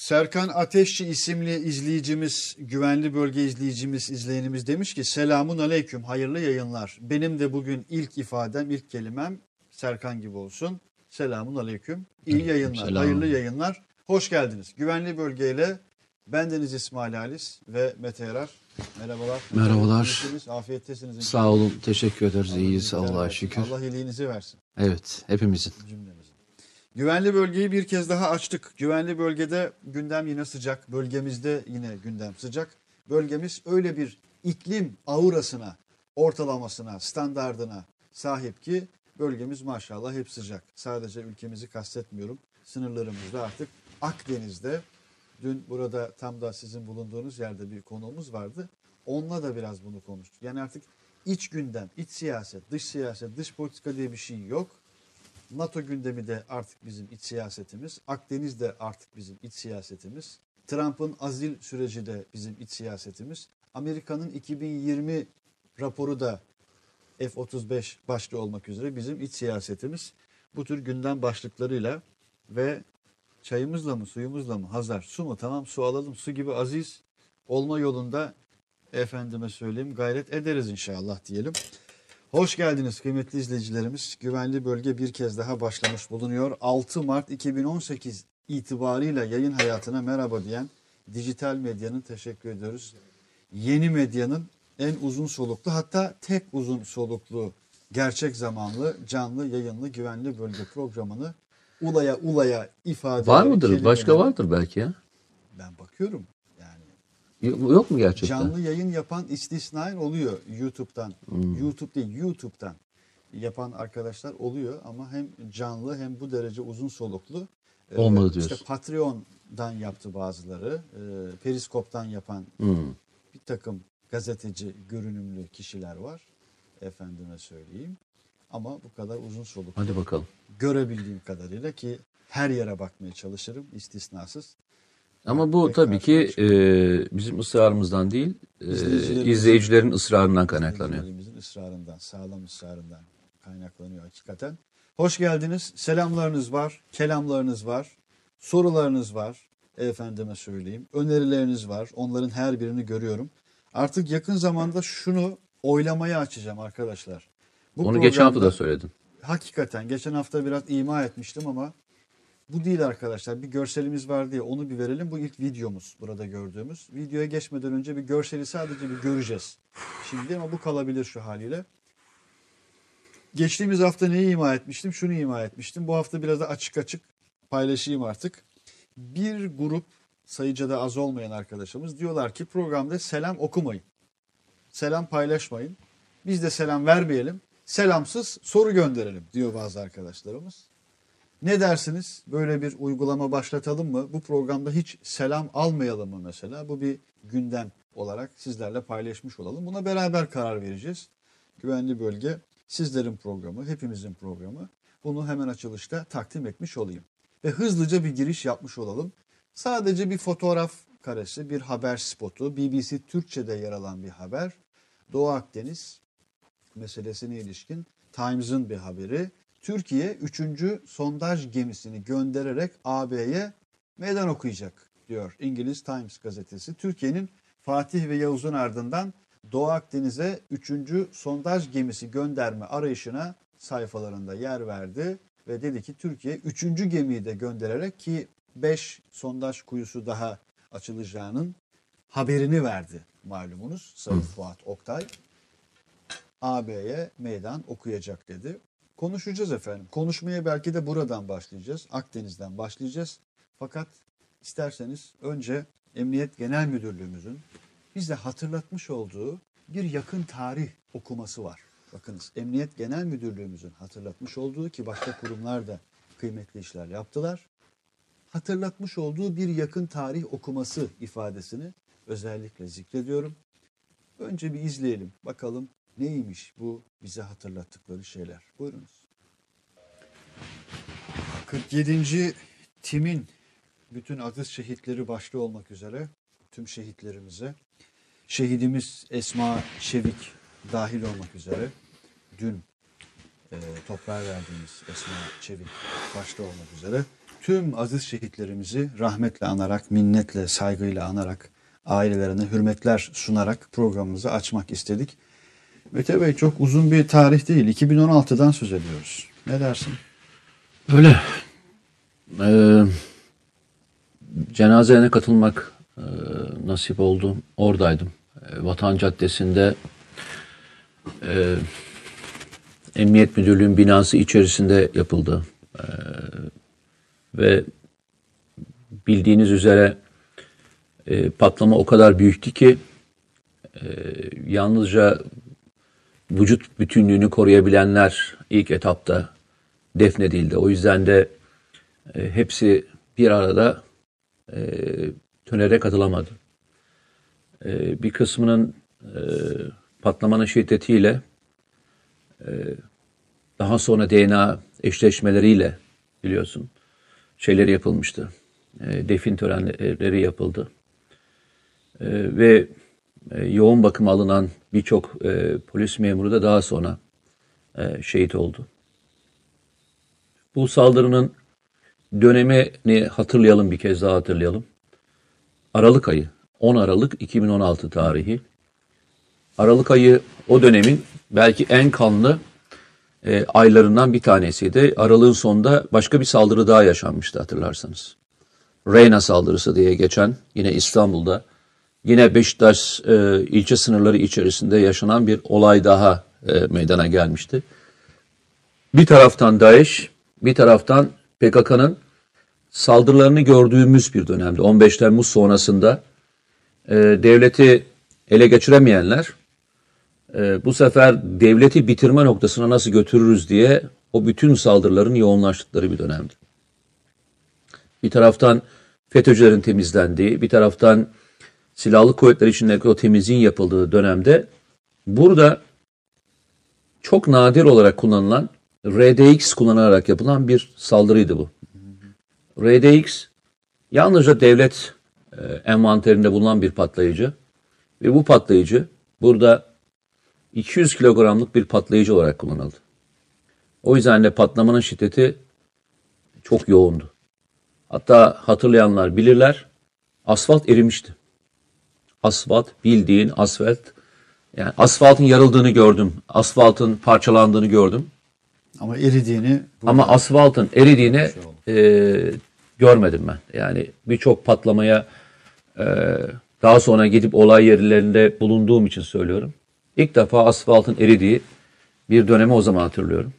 Serkan Ateşçi isimli izleyicimiz, güvenli bölge izleyicimiz, izleyenimiz demiş ki selamun aleyküm, hayırlı yayınlar. Benim de bugün ilk ifadem, ilk kelimem Serkan gibi olsun. Selamun aleyküm. İyi yayınlar, selam. hayırlı yayınlar. Hoş geldiniz. Güvenli bölgeyle bendeniz İsmail Halis ve Mete Yarar. Merhabalar. Merhabalar. Afiyettesiniz. Sağ olun, teşekkür ederiz. İyiyiz Allah Allah'a şükür. Allah iyiliğinizi versin. Evet, hepimizin. cümlemizin. Güvenli bölgeyi bir kez daha açtık. Güvenli bölgede gündem yine sıcak. Bölgemizde yine gündem sıcak. Bölgemiz öyle bir iklim aurasına, ortalamasına, standardına sahip ki bölgemiz maşallah hep sıcak. Sadece ülkemizi kastetmiyorum. Sınırlarımızda artık Akdeniz'de dün burada tam da sizin bulunduğunuz yerde bir konuğumuz vardı. Onunla da biraz bunu konuştuk. Yani artık iç gündem, iç siyaset, dış siyaset, dış politika diye bir şey yok. NATO gündemi de artık bizim iç siyasetimiz. Akdeniz de artık bizim iç siyasetimiz. Trump'ın azil süreci de bizim iç siyasetimiz. Amerika'nın 2020 raporu da F-35 başta olmak üzere bizim iç siyasetimiz. Bu tür gündem başlıklarıyla ve çayımızla mı suyumuzla mı Hazar su mu tamam su alalım su gibi aziz olma yolunda efendime söyleyeyim gayret ederiz inşallah diyelim. Hoş geldiniz kıymetli izleyicilerimiz. Güvenli bölge bir kez daha başlamış bulunuyor. 6 Mart 2018 itibarıyla yayın hayatına merhaba diyen dijital medyanın teşekkür ediyoruz. Yeni medyanın en uzun soluklu hatta tek uzun soluklu gerçek zamanlı canlı yayınlı güvenli bölge programını ulaya ulaya ifade Var mıdır? Başka vardır belki ya. Ben bakıyorum Yok mu gerçekten? Canlı yayın yapan istisnaen oluyor YouTube'dan. Hmm. YouTube değil YouTube'dan yapan arkadaşlar oluyor ama hem canlı hem bu derece uzun soluklu. Ee, Olmadı İşte diyorsun. Patreon'dan yaptı bazıları. E, Periskop'tan yapan Hmm. bir takım gazeteci görünümlü kişiler var. Efendime söyleyeyim. Ama bu kadar uzun soluklu Hadi bakalım. görebildiğim kadarıyla ki her yere bakmaya çalışırım istisnasız. Ama bu tabii ki e, bizim ısrarımızdan değil, e, izleyicilerin ısrarından kaynaklanıyor. İzleyicilerimizin ısrarından, sağlam ısrarından kaynaklanıyor hakikaten. Hoş geldiniz. Selamlarınız var, kelamlarınız var, sorularınız var. Efendime söyleyeyim. Önerileriniz var. Onların her birini görüyorum. Artık yakın zamanda şunu oylamaya açacağım arkadaşlar. Bu Onu geçen hafta da söyledin. Hakikaten geçen hafta biraz ima etmiştim ama bu değil arkadaşlar. Bir görselimiz var diye onu bir verelim. Bu ilk videomuz burada gördüğümüz. Videoya geçmeden önce bir görseli sadece bir göreceğiz. Şimdi ama bu kalabilir şu haliyle. Geçtiğimiz hafta neyi ima etmiştim? Şunu ima etmiştim. Bu hafta biraz da açık açık paylaşayım artık. Bir grup sayıca da az olmayan arkadaşımız diyorlar ki programda selam okumayın. Selam paylaşmayın. Biz de selam vermeyelim. Selamsız soru gönderelim diyor bazı arkadaşlarımız. Ne dersiniz? Böyle bir uygulama başlatalım mı? Bu programda hiç selam almayalım mı mesela? Bu bir gündem olarak sizlerle paylaşmış olalım. Buna beraber karar vereceğiz. Güvenli bölge sizlerin programı, hepimizin programı. Bunu hemen açılışta takdim etmiş olayım. Ve hızlıca bir giriş yapmış olalım. Sadece bir fotoğraf karesi, bir haber spotu, BBC Türkçe'de yer alan bir haber. Doğu Akdeniz meselesine ilişkin Times'ın bir haberi. Türkiye 3. sondaj gemisini göndererek AB'ye meydan okuyacak diyor İngiliz Times gazetesi. Türkiye'nin Fatih ve Yavuz'un ardından Doğu Akdeniz'e 3. sondaj gemisi gönderme arayışına sayfalarında yer verdi ve dedi ki Türkiye 3. gemiyi de göndererek ki 5 sondaj kuyusu daha açılacağının haberini verdi malumunuz Sayın Fuat Oktay. AB'ye meydan okuyacak dedi. Konuşacağız efendim. Konuşmaya belki de buradan başlayacağız. Akdeniz'den başlayacağız. Fakat isterseniz önce Emniyet Genel Müdürlüğümüzün bize hatırlatmış olduğu bir yakın tarih okuması var. Bakınız Emniyet Genel Müdürlüğümüzün hatırlatmış olduğu ki başka kurumlar da kıymetli işler yaptılar. Hatırlatmış olduğu bir yakın tarih okuması ifadesini özellikle zikrediyorum. Önce bir izleyelim. Bakalım neymiş bu bize hatırlattıkları şeyler. Buyurunuz. 47. timin bütün aziz şehitleri başta olmak üzere tüm şehitlerimize şehidimiz Esma Çevik dahil olmak üzere dün e, toprağa verdiğimiz Esma Çevik başta olmak üzere tüm aziz şehitlerimizi rahmetle anarak, minnetle, saygıyla anarak, ailelerine hürmetler sunarak programımızı açmak istedik. Mete Bey çok uzun bir tarih değil. 2016'dan söz ediyoruz. Ne dersin? Öyle. Ee, cenazene katılmak e, nasip oldu. Oradaydım. E, Vatan Caddesi'nde e, Emniyet Müdürlüğü'nün binası içerisinde yapıldı. E, ve bildiğiniz üzere e, patlama o kadar büyüktü ki e, yalnızca vücut bütünlüğünü koruyabilenler ilk etapta defnedildi. O yüzden de e, hepsi bir arada e, tünere katılamadı. E, bir kısmının e, patlamanın şiddetiyle e, daha sonra DNA eşleşmeleriyle biliyorsun şeyleri yapılmıştı. E, defin törenleri yapıldı. E, ve e, yoğun bakım alınan birçok e, polis memuru da daha sonra e, şehit oldu. Bu saldırının dönemini hatırlayalım bir kez daha hatırlayalım. Aralık ayı 10 Aralık 2016 tarihi. Aralık ayı o dönemin belki en kanlı e, aylarından bir tanesiydi. Aralığın sonunda başka bir saldırı daha yaşanmıştı hatırlarsanız. Reyna saldırısı diye geçen yine İstanbul'da yine Beşiktaş e, ilçe sınırları içerisinde yaşanan bir olay daha e, meydana gelmişti. Bir taraftan DAEŞ, bir taraftan PKK'nın saldırılarını gördüğümüz bir dönemde. 15 Temmuz sonrasında e, devleti ele geçiremeyenler e, bu sefer devleti bitirme noktasına nasıl götürürüz diye o bütün saldırıların yoğunlaştıkları bir dönemdi. Bir taraftan FETÖ'cülerin temizlendiği, bir taraftan silahlı kuvvetler içindeki o temizliğin yapıldığı dönemde burada çok nadir olarak kullanılan RDX kullanarak yapılan bir saldırıydı bu. RDX yalnızca devlet e, envanterinde bulunan bir patlayıcı ve bu patlayıcı burada 200 kilogramlık bir patlayıcı olarak kullanıldı. O yüzden de patlamanın şiddeti çok yoğundu. Hatta hatırlayanlar bilirler asfalt erimişti. Asfalt bildiğin asfalt yani asfaltın yarıldığını gördüm. Asfaltın parçalandığını gördüm. Ama eridiğini Ama asfaltın eridiğini e, görmedim ben. Yani birçok patlamaya e, daha sonra gidip olay yerlerinde bulunduğum için söylüyorum. İlk defa asfaltın eridiği bir dönemi o zaman hatırlıyorum.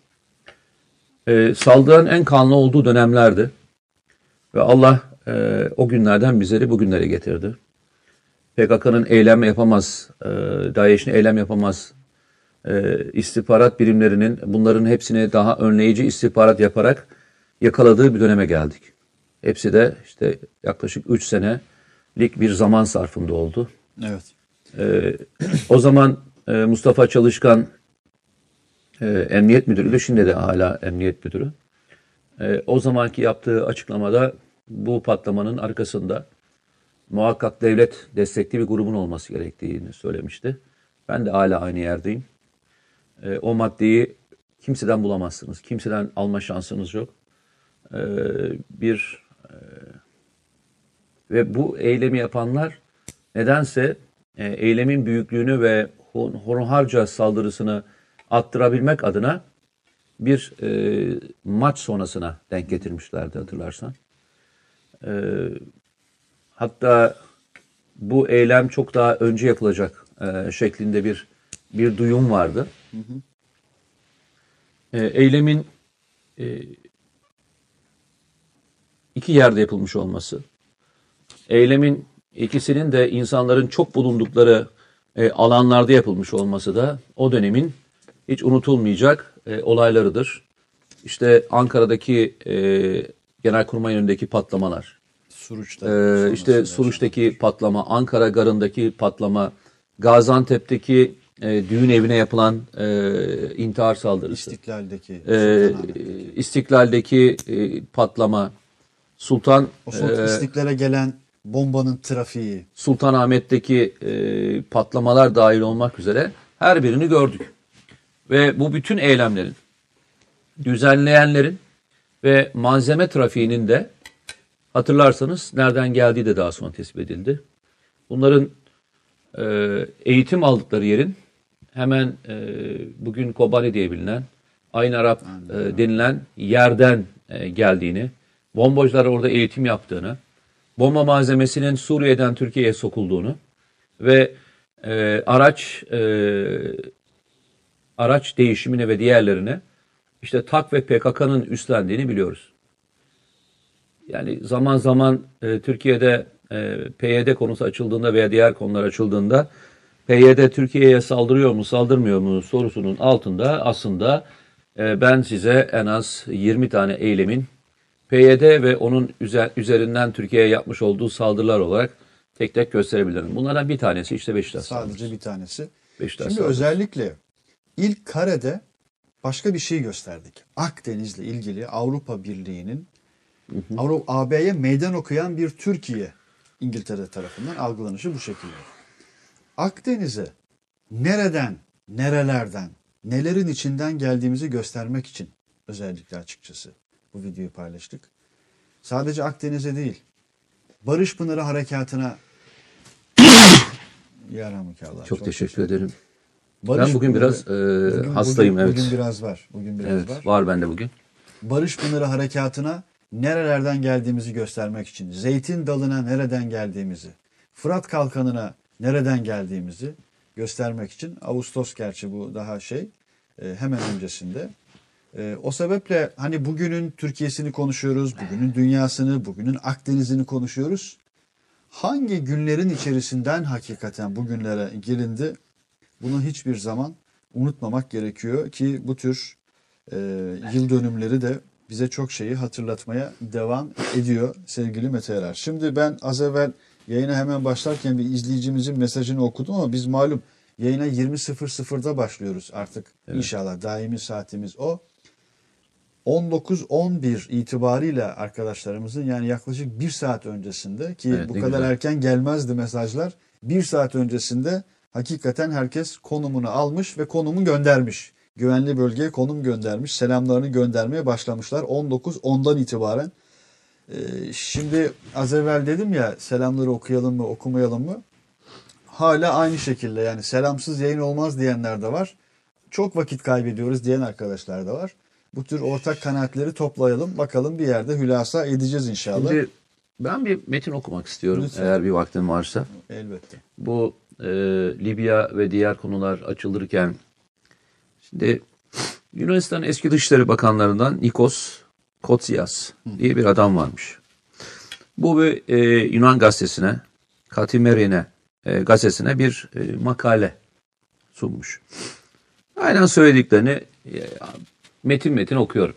E, saldırının en kanlı olduğu dönemlerdi. Ve Allah e, o günlerden bizleri bugünlere getirdi. PKK'nın eylem yapamaz, e, DAEŞ'in eylem yapamaz, e, istihbarat birimlerinin bunların hepsini daha önleyici istihbarat yaparak yakaladığı bir döneme geldik. Hepsi de işte yaklaşık 3 senelik bir zaman sarfında oldu. evet. E, o zaman e, Mustafa Çalışkan e, emniyet müdürüydü. Şimdi de hala emniyet müdürü. E, o zamanki yaptığı açıklamada bu patlamanın arkasında muhakkak devlet destekli bir grubun olması gerektiğini söylemişti. Ben de hala aynı yerdeyim. E, o maddeyi kimseden bulamazsınız. Kimseden alma şansınız yok. E, bir e, ve bu eylemi yapanlar nedense e, eylemin büyüklüğünü ve honharca saldırısını attırabilmek adına bir e, maç sonrasına denk getirmişlerdi hatırlarsan. E, hatta bu eylem çok daha önce yapılacak e, şeklinde bir bir duyum vardı. E, eylemin e, iki yerde yapılmış olması, eylemin ikisinin de insanların çok bulundukları e, alanlarda yapılmış olması da o dönemin hiç unutulmayacak e, olaylarıdır. İşte Ankara'daki e, Genelkurmay önündeki patlamalar, Suruç'ta. ee, işte Suruç'taki patlama, Ankara Garı'ndaki patlama, Gaziantep'teki e, düğün evine yapılan e, intihar saldırısı, İstiklal'deki e. İstiklal'deki e, patlama, Sultan O Sultan e, İstiklal'e gelen bombanın trafiği. Sultanahmet'teki e, patlamalar dahil olmak üzere her birini gördük. Ve bu bütün eylemlerin, düzenleyenlerin ve malzeme trafiğinin de hatırlarsanız nereden geldiği de daha sonra tespit edildi. Bunların e, eğitim aldıkları yerin hemen e, bugün Kobani diye bilinen Ayn Arap e, denilen yerden e, geldiğini, bombacılar orada eğitim yaptığını, bomba malzemesinin Suriye'den Türkiye'ye sokulduğunu ve e, araç e, araç değişimine ve diğerlerine işte TAK ve PKK'nın üstlendiğini biliyoruz. Yani zaman zaman e, Türkiye'de e, PYD konusu açıldığında veya diğer konular açıldığında PYD Türkiye'ye saldırıyor mu saldırmıyor mu sorusunun altında aslında e, ben size en az 20 tane eylemin PYD ve onun üzer, üzerinden Türkiye'ye yapmış olduğu saldırılar olarak tek tek gösterebilirim. Bunlardan bir tanesi işte Beşiktaş Sadece saldırısı. bir tanesi. Beşiktaş Şimdi saldırısı. özellikle ilk karede başka bir şey gösterdik. Akdeniz'le ilgili Avrupa Birliği'nin Avrupa AB'ye meydan okuyan bir Türkiye İngiltere tarafından algılanışı bu şekilde. Akdeniz'e nereden, nerelerden, nelerin içinden geldiğimizi göstermek için özellikle açıkçası bu videoyu paylaştık. Sadece Akdeniz'e değil, Barış Pınarı Harekatına Yarhamukallah. Çok, teşekkür ederim. Barış ben bugün Pınarı- biraz e, Bugün- hastayım bugün, evet. Bugün biraz var. Bugün biraz evet var. var bende bugün. Barış Pınarı Harekatı'na nerelerden geldiğimizi göstermek için, Zeytin Dalı'na nereden geldiğimizi, Fırat Kalkanı'na nereden geldiğimizi göstermek için, Ağustos gerçi bu daha şey, e, hemen öncesinde. E, o sebeple hani bugünün Türkiye'sini konuşuyoruz, bugünün dünyasını, bugünün Akdeniz'ini konuşuyoruz. Hangi günlerin içerisinden hakikaten bugünlere gelindi, bunu hiçbir zaman unutmamak gerekiyor ki bu tür e, yıl dönümleri de bize çok şeyi hatırlatmaya devam ediyor sevgili Mete Erer. Şimdi ben az evvel yayına hemen başlarken bir izleyicimizin mesajını okudum ama biz malum yayına 20.00'da başlıyoruz artık inşallah daimi saatimiz o. 19-11 itibariyle arkadaşlarımızın yani yaklaşık bir saat öncesinde ki Evet, bu kadar güzel. erken gelmezdi mesajlar. Bir saat öncesinde hakikaten herkes konumunu almış ve konumu göndermiş. Güvenli bölgeye konum göndermiş. Selamlarını göndermeye başlamışlar. 19-10'dan itibaren. Ee, şimdi az evvel dedim ya selamları okuyalım mı okumayalım mı? Hala aynı şekilde yani selamsız yayın olmaz diyenler de var. Çok vakit kaybediyoruz diyen arkadaşlar da var. Bu tür ortak kanaatleri toplayalım. Bakalım bir yerde hülasa edeceğiz inşallah. Şimdi ben bir metin okumak istiyorum Lütfen. eğer bir vaktin varsa. Elbette. Bu e, Libya ve diğer konular açılırken şimdi Yunanistan eski Dışişleri Bakanlarından Nikos Kotsias diye bir adam varmış. Bu bir e, Yunan gazetesine, Katimerine e, gazetesine bir e, makale sunmuş. Aynen söylediklerini e, metin metin okuyorum.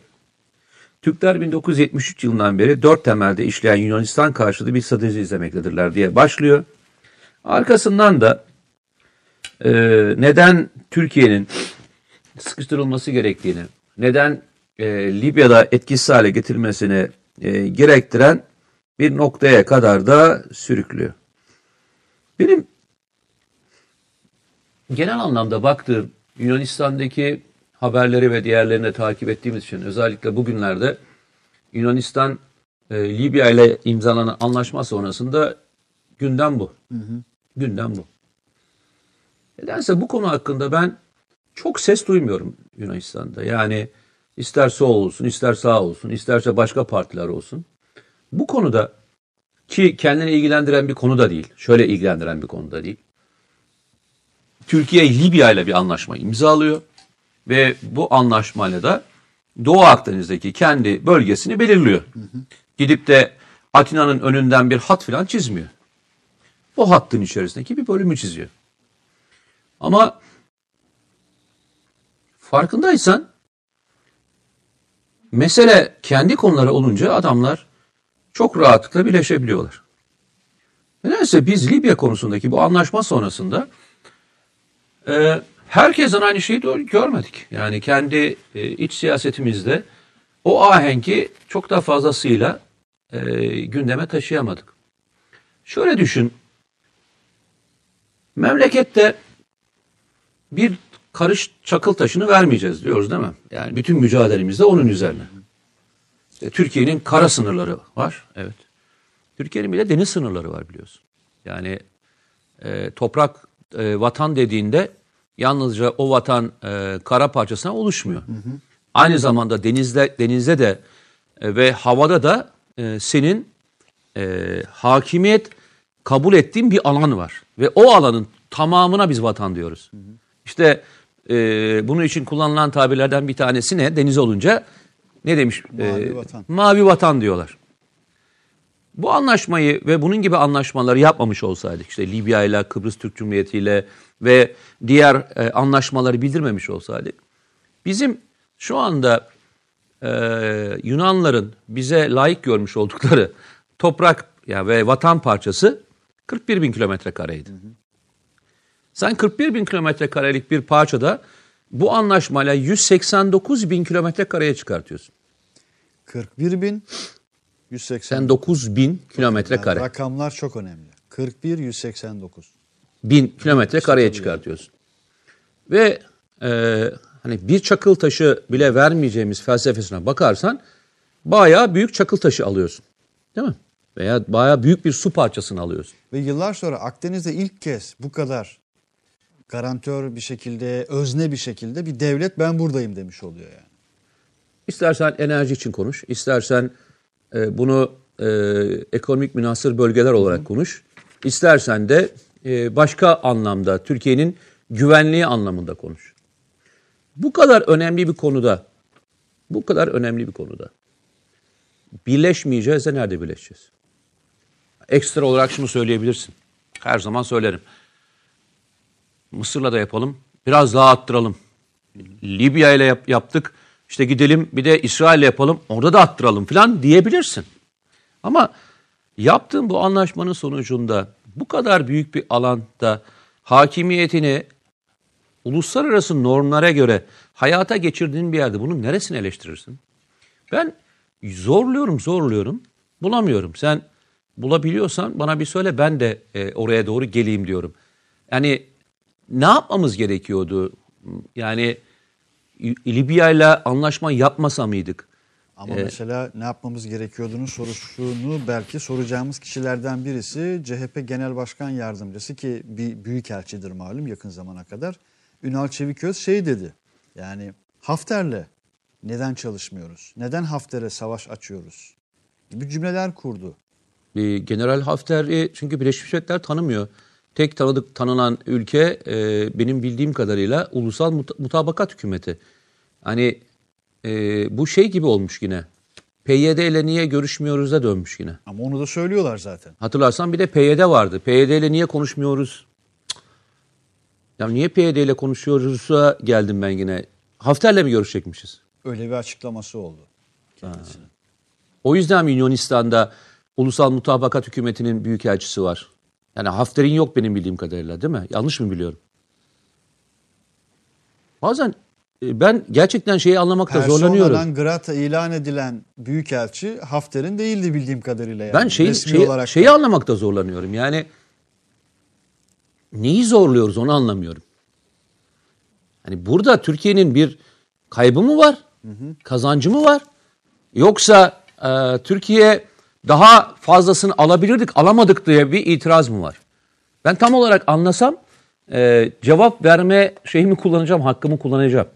Türkler 1973 yılından beri dört temelde işleyen Yunanistan karşıtı bir strateji izlemektedirler diye başlıyor. Arkasından da e, neden Türkiye'nin sıkıştırılması gerektiğini, neden e, Libya'da etkisiz hale getirmesini e, gerektiren bir noktaya kadar da sürüklüyor. Benim genel anlamda baktığım Yunanistan'daki haberleri ve diğerlerini takip ettiğimiz için özellikle bugünlerde Yunanistan e, Libya ile imzalanan anlaşma sonrasında gündem bu. Gündem bu. Nedense bu konu hakkında ben çok ses duymuyorum Yunanistan'da. Yani ister sol olsun, ister sağ olsun, isterse başka partiler olsun. Bu konuda ki kendini ilgilendiren bir konu da değil. Şöyle ilgilendiren bir konu da değil. Türkiye Libya ile bir anlaşma imzalıyor ve bu anlaşmayla da Doğu Akdeniz'deki kendi bölgesini belirliyor. Gidip de Atina'nın önünden bir hat falan çizmiyor. O hattın içerisindeki bir bölümü çiziyor. Ama farkındaysan mesele kendi konuları olunca adamlar çok rahatlıkla birleşebiliyorlar. Nedense biz Libya konusundaki bu anlaşma sonrasında e, herkesten aynı şeyi görmedik. Yani kendi e, iç siyasetimizde o ahenki çok da fazlasıyla e, gündeme taşıyamadık. Şöyle düşün. Memlekette bir karış çakıl taşını vermeyeceğiz diyoruz değil mi? Yani bütün mücadelemizde onun üzerine. e, Türkiye'nin kara sınırları var. Evet. Türkiye'nin bir de deniz sınırları var biliyorsun. Yani e, toprak e, vatan dediğinde yalnızca o vatan e, kara parçasına oluşmuyor. Aynı zamanda denizde denizde de e, ve havada da e, senin e, hakimiyet kabul ettiğin bir alan var. Ve o alanın tamamına biz vatan diyoruz. İşte e, bunun için kullanılan tabirlerden bir tanesi ne? Deniz olunca ne demiş? Mavi E, vatan. Mavi vatan diyorlar. Bu anlaşmayı ve bunun gibi anlaşmaları yapmamış olsaydık işte Libya ile Kıbrıs Türk Cumhuriyeti ile ve diğer e, anlaşmaları bildirmemiş olsaydık bizim şu anda e, Yunanların bize layık görmüş oldukları toprak ya ve vatan parçası 41 bin kilometre kareydi. Sen 41 bin kilometre karelik bir parçada bu anlaşmayla 189 bin kilometre kareye çıkartıyorsun. 41 bin 180. Sen 9 bin kilometre Yani kare. rakamlar çok önemli. 41 189. bin kilometre kareye çıkartıyorsun. Ve e, hani bir çakıl taşı bile vermeyeceğimiz felsefesine bakarsan bayağı büyük çakıl taşı alıyorsun. Değil mi? Veya bayağı büyük bir su parçasını alıyorsun. Ve yıllar sonra Akdeniz'de ilk kez bu kadar garantör bir şekilde, özne bir şekilde bir devlet ben buradayım demiş oluyor yani. İstersen enerji için konuş, istersen e, bunu e, ekonomik münasır bölgeler olarak konuş, istersen de e, başka anlamda Türkiye'nin güvenliği anlamında konuş. Bu kadar önemli bir konuda, bu kadar önemli bir konuda birleşmeyeceğiz de nerede birleşeceğiz? Ekstra olarak şunu söyleyebilirsin. Her zaman söylerim. Mısır'la da yapalım. Biraz daha arttıralım. Libya ile yap- yaptık. İşte gidelim bir de İsrail ile yapalım. Orada da arttıralım falan diyebilirsin. Ama yaptığın bu anlaşmanın sonucunda bu kadar büyük bir alanda hakimiyetini uluslararası normlara göre hayata geçirdiğin bir yerde bunun neresini eleştirirsin? Ben zorluyorum zorluyorum bulamıyorum. Sen bulabiliyorsan bana bir söyle ben de e, oraya doğru geleyim diyorum. Yani ne yapmamız gerekiyordu? Yani Libya ile anlaşma yapmasa mıydık? Ama mesela ne yapmamız gerekiyordunun sorusunu belki soracağımız kişilerden birisi CHP Genel Başkan Yardımcısı ki bir büyükelçidir malum yakın zamana kadar. Ünal Çeviköz şey dedi. Yani Hafter'le neden çalışmıyoruz? Neden Hafter'e savaş açıyoruz? Gibi cümleler kurdu. General Hafter'i çünkü Birleşmiş Milletler tanımıyor. Tek tanıdık tanınan ülke e, benim bildiğim kadarıyla Ulusal Mut- Mutabakat Hükümeti. Hani e, bu şey gibi olmuş yine. PYD ile niye görüşmüyoruz da dönmüş yine. Ama onu da söylüyorlar zaten. Hatırlarsan bir de PYD vardı. PYD ile niye konuşmuyoruz? Ya niye PYD ile konuşuyoruz'a geldim ben yine. Hafter'le mi görüşecekmişiz? Öyle bir açıklaması oldu kendisinin. O yüzden Yunanistan'da Ulusal Mutabakat Hükümeti'nin büyükelçisi var? Yani Hafter'in yok benim bildiğim kadarıyla değil mi? Yanlış mı biliyorum? Bazen e, ben gerçekten şeyi anlamakta zorlanıyorum. Persona'dan Grata ilan edilen büyükelçi Hafter'in değildi bildiğim kadarıyla. Yani. Ben şeyi, Resmi şeyi, olarak şeyi anlamakta zorlanıyorum. Yani neyi zorluyoruz onu anlamıyorum. Hani burada Türkiye'nin bir kaybı mı var? Kazancı mı var? Yoksa e, Türkiye daha fazlasını alabilirdik, alamadık diye bir itiraz mı var? Ben tam olarak anlasam e, cevap verme şeyimi kullanacağım, hakkımı kullanacağım.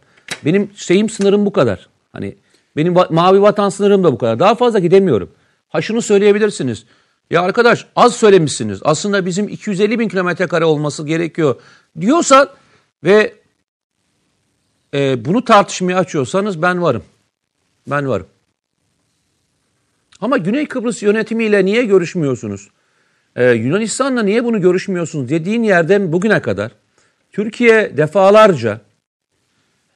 Benim şeyim sınırım bu kadar. Hani benim va- mavi vatan sınırım da bu kadar. Daha fazla gidemiyorum. Ha şunu söyleyebilirsiniz. Ya arkadaş az söylemişsiniz. Aslında bizim 250 bin kilometre kare olması gerekiyor diyorsan ve e, bunu tartışmaya açıyorsanız ben varım. Ben varım. Ama Güney Kıbrıs yönetimiyle niye görüşmüyorsunuz? Ee, Yunanistan'la niye bunu görüşmüyorsunuz dediğin yerden bugüne kadar Türkiye defalarca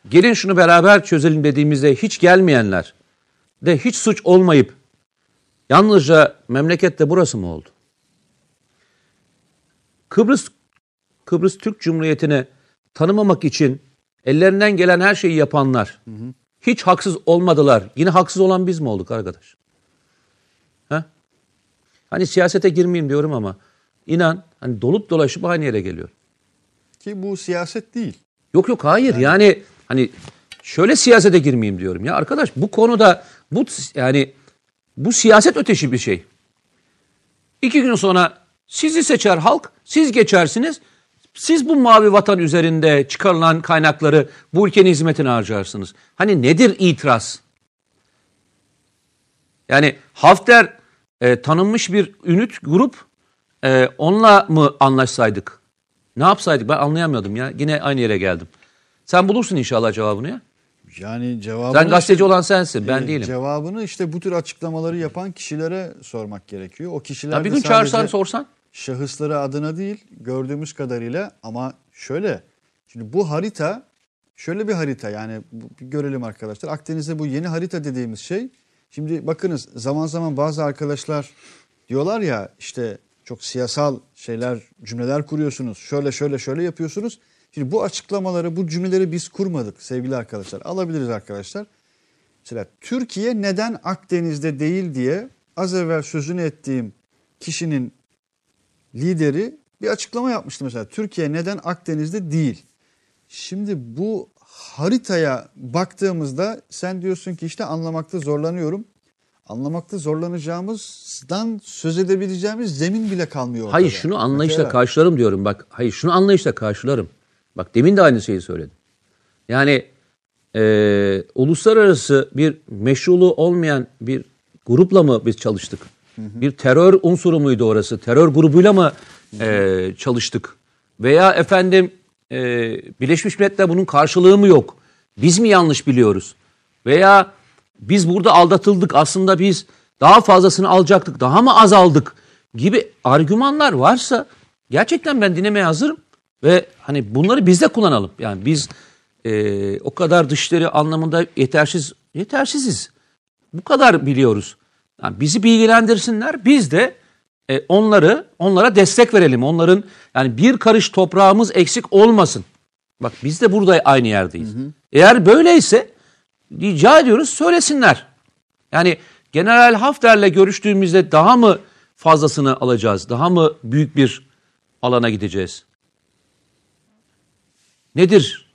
gelin şunu beraber çözelim dediğimizde hiç gelmeyenler de hiç suç olmayıp yalnızca memlekette burası mı oldu? Kıbrıs Kıbrıs Türk Cumhuriyeti'ni tanımamak için ellerinden gelen her şeyi yapanlar hiç haksız olmadılar. Yine haksız olan biz mi olduk arkadaş? Ha? Hani siyasete girmeyeyim diyorum ama inan hani dolup dolaşıp aynı yere geliyor. ki bu siyaset değil. Yok yok hayır yani, hani şöyle siyasete girmeyeyim diyorum ya arkadaş bu konuda bu yani Bu siyaset öteşi bir şey. İki gün sonra sizi seçer halk, siz geçersiniz. Siz bu mavi vatan üzerinde çıkarılan kaynakları bu ülkenin hizmetine harcarsınız. Hani nedir itiraz? Yani Hafter e, tanınmış bir ünit grup e, onunla mı anlaşsaydık? Ne yapsaydık ben anlayamıyordum ya. Yine aynı yere geldim. Sen bulursun inşallah cevabını ya. Yani cevabını Sen gazeteci olan sensin ben e, değilim. Cevabını işte bu tür açıklamaları yapan kişilere sormak gerekiyor. O kişiler Ya bir gün çağırsan sorsan. şahısları adına değil gördüğümüz kadarıyla ama şöyle şimdi bu harita şöyle bir harita yani görelim arkadaşlar. Akdeniz'de bu yeni harita dediğimiz şey şimdi bakınız zaman zaman bazı arkadaşlar diyorlar ya işte çok siyasal şeyler cümleler kuruyorsunuz. Şöyle şöyle şöyle yapıyorsunuz. Şimdi bu açıklamaları bu cümleleri biz kurmadık sevgili arkadaşlar. Alabiliriz arkadaşlar. Mesela Türkiye neden Akdeniz'de değil diye az evvel sözünü ettiğim kişinin lideri bir açıklama yapmıştı mesela. Türkiye neden Akdeniz'de değil? Şimdi bu haritaya baktığımızda sen diyorsun ki işte anlamakta zorlanıyorum. Anlamakta zorlanacağımızdan söz edebileceğimiz zemin bile kalmıyor ortada. Hayır şunu anlayışla Mesela- karşılarım diyorum bak. Hayır şunu anlayışla karşılarım. Bak demin de aynı şeyi söyledim. Yani e, uluslararası bir meşruluğu olmayan bir grupla mı biz çalıştık? Bir terör unsuru muydu orası? Terör grubuyla mı e, çalıştık? Veya efendim e, Birleşmiş Milletler bunun karşılığı mı yok? Biz mi yanlış biliyoruz? Veya biz burada aldatıldık aslında biz daha fazlasını alacaktık daha mı az aldık gibi argümanlar varsa gerçekten ben dinlemeye hazırım. Ve hani bunları biz de kullanalım. Yani biz e, o kadar dışları anlamında yetersiz yetersiziz. Bu kadar biliyoruz. Yani bizi bilgilendirsinler. Biz de e, onları onlara destek verelim. Onların yani bir karış toprağımız eksik olmasın. Bak biz de burada aynı yerdeyiz. Eğer böyleyse rica ediyoruz söylesinler. Yani General Hafter'le görüştüğümüzde daha mı fazlasını alacağız? Daha mı büyük bir alana gideceğiz? Nedir?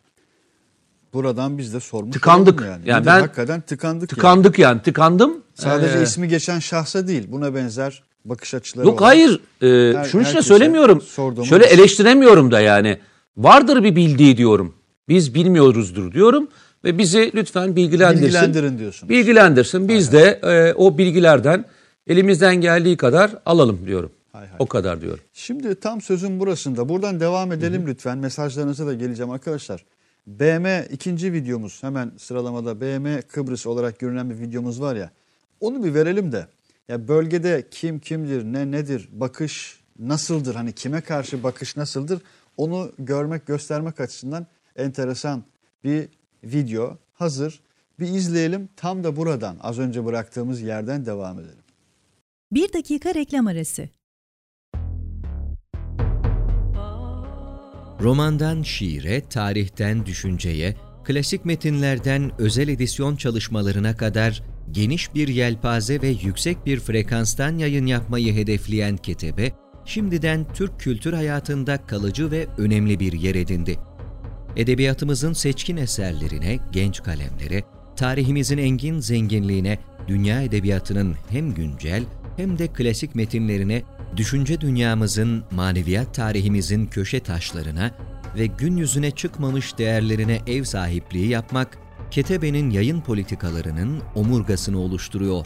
Buradan biz de sormuş Tıkandık. Yani, Yani Nedir? ben- hakikaten tıkandık. yani. Tıkandık yani tıkandım. Sadece Ee, ismi geçen şahsa değil buna benzer bakış açıları Yok olan- hayır. Ee, Her- şunun için söylemiyorum. Şöyle bir şey. eleştiremiyorum da yani. Vardır bir bildiği diyorum. Biz bilmiyoruzdur diyorum. Ve bizi lütfen bilgilendirsin. Bilgilendirin diyorsunuz. Bilgilendirsin. Biz de e, o bilgilerden elimizden geldiği kadar alalım diyorum. Hay hay. O kadar diyorum. Şimdi tam sözün burasında. Buradan devam edelim lütfen. Mesajlarınıza da geleceğim arkadaşlar. BM ikinci videomuz hemen sıralamada BM Kıbrıs olarak görünen bir videomuz var ya. Onu bir verelim de. Ya bölgede kim kimdir, ne nedir, bakış nasıldır, hani kime karşı bakış nasıldır onu görmek, göstermek açısından enteresan bir video hazır. Bir izleyelim. Tam da buradan az önce bıraktığımız yerden devam edelim. Bir dakika reklam arası. Romandan şiire, tarihten düşünceye, klasik metinlerden özel edisyon çalışmalarına kadar geniş bir yelpaze ve yüksek bir frekanstan yayın yapmayı hedefleyen Ketebe, şimdiden Türk kültür hayatında kalıcı ve önemli bir yer edindi. Edebiyatımızın seçkin eserlerine, genç kalemlere, tarihimizin engin zenginliğine, dünya edebiyatının hem güncel hem de klasik metinlerine, düşünce dünyamızın, maneviyat tarihimizin köşe taşlarına ve gün yüzüne çıkmamış değerlerine ev sahipliği yapmak, Ketebe'nin yayın politikalarının omurgasını oluşturuyor.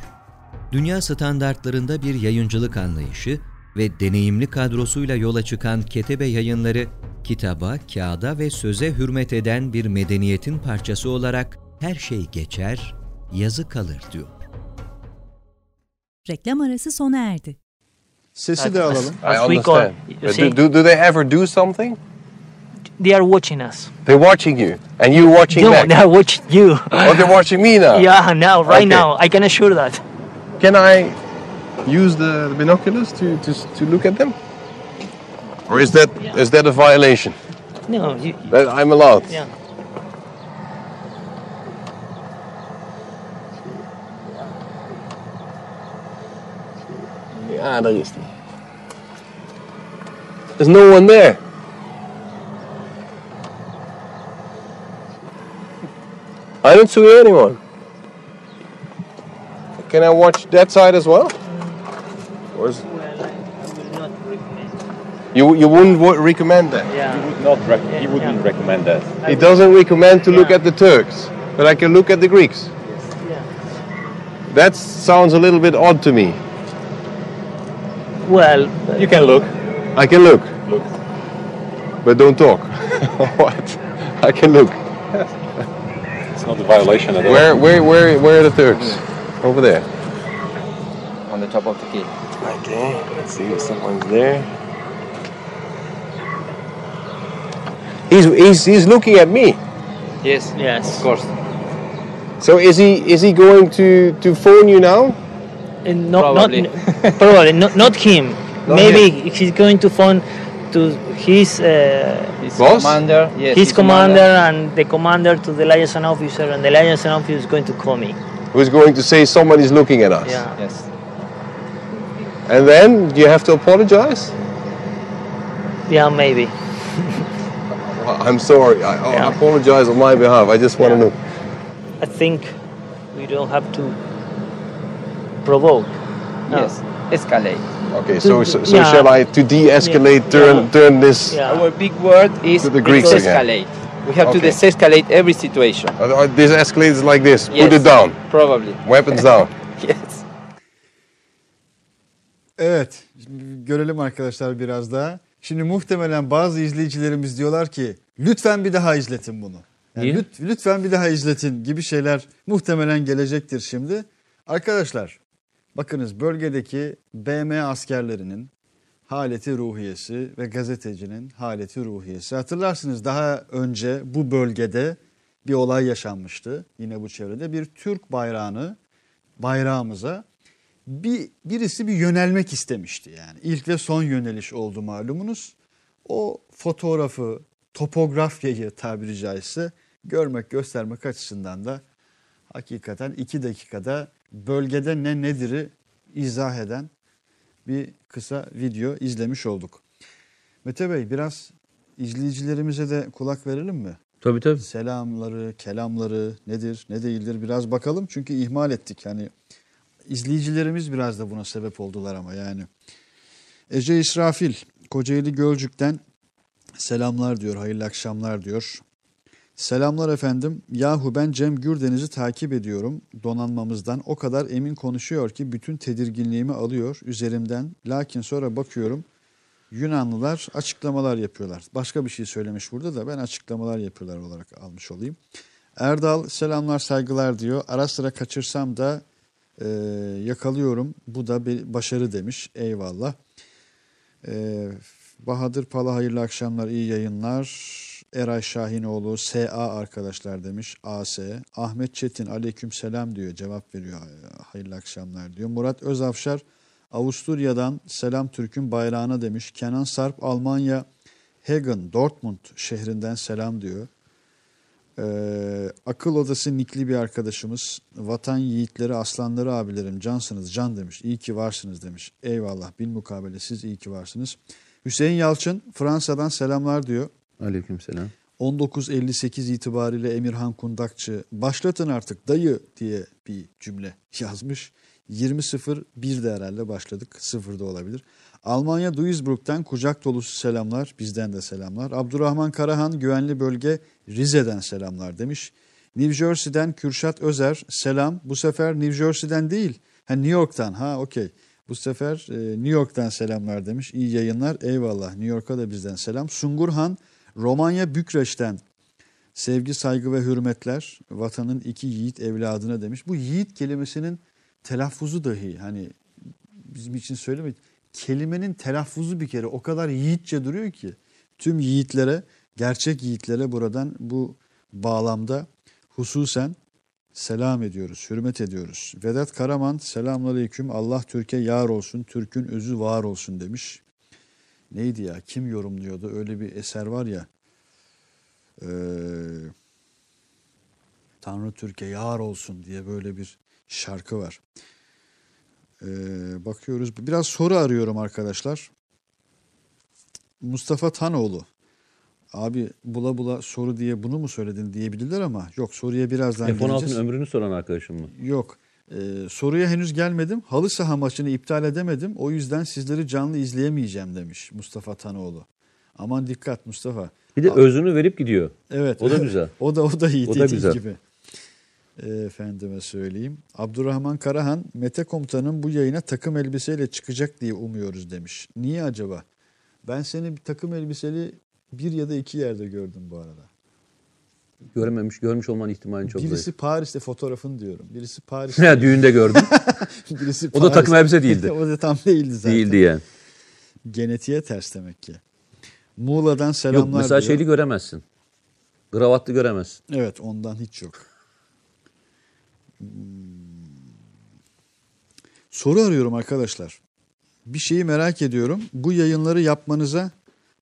Dünya standartlarında bir yayıncılık anlayışı ve deneyimli kadrosuyla yola çıkan Ketebe yayınları, kitaba, kağıda ve söze hürmet eden bir medeniyetin parçası olarak her şey geçer, yazı kalır diyor. Reklam arası sona erdi. Sesi de alalım. I understand. do, do, do they ever do something? They are watching us. They're watching you, and you watching them? No, they are watching you. Oh, they're watching me now. yeah, now, right Okay. now, I can assure that. Can I use the, the binoculars to, to to look at them? Or is that is that a violation? No, you, That I'm allowed. yeah. Ja, daar is. There's no one there. I didn't see anyone. can I watch that side as well? Or is, you you wouldn't wo- recommend that? Yeah. would not rec- he wouldn't Yeah. recommend that. He doesn't recommend to look at the Turks, but I can look at the Greeks. Yeah. That sounds a little bit odd to me. Well, You can look. I can look, Look. but don't talk. what? I can look. It's not a violation at all. Where where where where are the Turks? Over there. on the top of the key. Okay, let's see if someone's there. He's, he's, he's looking at me. Yes. Yes. Of course. So is he is he going to, to phone you now? And not, Probably. Not, probably not, not him. Not Maybe he's going to phone to his uh, His Boss? commander. Yes. his commander and the commander to the liaison officer, and the liaison officer is going to call me. Who's going to say somebody's looking at us? Yeah. Yes. And then you have to apologize? Yeah, maybe. I'm sorry. I, I Yeah. apologize on my behalf. I just want to know. I think we don't have to provoke. No. Yes. Escalate. Okay, so so, so Yeah. shall I to de-escalate Yeah. turn Yeah. turn this? Yeah. Our big word is To the Greeks again. escalate. We have to Okay. desescalate every situation. Uh, This escalates like this. Put Yes. it down. Probably. Weapons down. Yes. Evet, şimdi görelim arkadaşlar biraz daha. Şimdi muhtemelen bazı izleyicilerimiz diyorlar ki lütfen bir daha izletin bunu. Yani lüt- lütfen bir daha izletin gibi şeyler muhtemelen gelecektir şimdi. Arkadaşlar bakınız bölgedeki BM askerlerinin haleti ruhiyesi ve gazetecinin haleti ruhiyesi. Hatırlarsınız daha önce bu bölgede bir olay yaşanmıştı. Yine bu çevrede bir Türk bayrağını bayrağımıza bir birisi bir yönelmek istemişti yani. İlk ve son yöneliş oldu malumunuz. O fotoğrafı, topografyayı tabiri caizse görmek, göstermek açısından da hakikaten iki dakikada bölgede ne nedir'i izah eden bir kısa video izlemiş olduk. Mete Bey biraz izleyicilerimize de kulak verelim mi? Tabii tabii. Selamları, kelamları nedir, ne değildir biraz bakalım. Çünkü ihmal ettik. Hani izleyicilerimiz biraz da buna sebep oldular ama yani. Ece İsrafil, Kocaeli Gölcük'ten selamlar diyor, hayırlı akşamlar diyor. Selamlar efendim. Yahu ben Cem Gürdeniz'i takip ediyorum. Donanmamızdan o kadar emin konuşuyor ki bütün tedirginliğimi alıyor üzerimden. Lakin sonra bakıyorum Yunanlılar açıklamalar yapıyorlar. Başka bir şey söylemiş burada da ben açıklamalar yapıyorlar olarak almış olayım. Erdal selamlar saygılar diyor. Ara sıra kaçırsam da e, yakalıyorum. Bu da bir başarı demiş. Eyvallah. E, Bahadır Pala hayırlı akşamlar, iyi yayınlar. Eray Şahinoğlu SA arkadaşlar demiş. AS. Ahmet Çetin aleyküm selam diyor. Cevap veriyor. Hayırlı akşamlar diyor. Murat Özafşar Avusturya'dan selam Türk'ün bayrağına demiş. Kenan Sarp Almanya Hagen Dortmund şehrinden selam diyor. Ee, akıl odası nikli bir arkadaşımız. Vatan yiğitleri, aslanları abilerim cansınız can demiş. İyi ki varsınız demiş. Eyvallah bilmukabele siz iyi ki varsınız. Hüseyin Yalçın Fransa'dan selamlar diyor. Aleykümselam. 1958 itibariyle Emirhan Kundakçı başlatın artık dayı diye bir cümle yazmış. 20.01'de herhalde başladık. Sıfırda olabilir. Almanya Duisburg'dan kucak dolusu selamlar. Bizden de selamlar. Abdurrahman Karahan güvenli bölge Rize'den selamlar demiş. New Jersey'den Kürşat Özer selam. Bu sefer New Jersey'den değil. Ha New York'tan. Ha okey. Bu sefer e, New York'tan selamlar demiş. İyi yayınlar. Eyvallah. New York'a da bizden selam. Sungurhan Romanya Bükreş'ten sevgi, saygı ve hürmetler vatanın iki yiğit evladına demiş. Bu yiğit kelimesinin telaffuzu dahi hani bizim için söylemeyin. Kelimenin telaffuzu bir kere o kadar yiğitçe duruyor ki tüm yiğitlere, gerçek yiğitlere buradan bu bağlamda hususen selam ediyoruz, hürmet ediyoruz. Vedat Karaman selamünaleyküm Allah Türkiye yar olsun, Türk'ün özü var olsun demiş. Neydi ya kim yorumluyordu öyle bir eser var ya ee, Tanrı Türkiye yar olsun diye böyle bir şarkı var. Ee, bakıyoruz biraz soru arıyorum arkadaşlar. Mustafa Tanoğlu abi bula bula soru diye bunu mu söyledin diyebilirler ama yok soruya birazdan F-16'ın geleceğiz. ömrünü soran arkadaşım mı? Yok. Ee, soruya henüz gelmedim. Halı saha maçını iptal edemedim. O yüzden sizleri canlı izleyemeyeceğim demiş Mustafa Tanoğlu. Aman dikkat Mustafa. Bir de özünü verip gidiyor. Evet. O da güzel. o da o da iyi O da güzel. gibi. Ee, Efendime söyleyeyim. Abdurrahman Karahan, Mete Komutan'ın bu yayına takım elbiseyle çıkacak diye umuyoruz demiş. Niye acaba? Ben seni takım elbiseli bir ya da iki yerde gördüm bu arada. Görmemiş, görmüş olman ihtimali çok Birisi zayıf. Paris'te fotoğrafını diyorum. Birisi Paris'te. Ya düğünde gördüm. birisi O da takım Paris'te. elbise değildi. o da tam değildi zaten. Değildi yani. Genetiğe ters demek ki. Muğla'dan selamlar Yok mesela diyor. şeyli göremezsin. Gravatlı göremezsin. Evet ondan hiç yok. Hmm. Soru arıyorum arkadaşlar. Bir şeyi merak ediyorum. Bu yayınları yapmanıza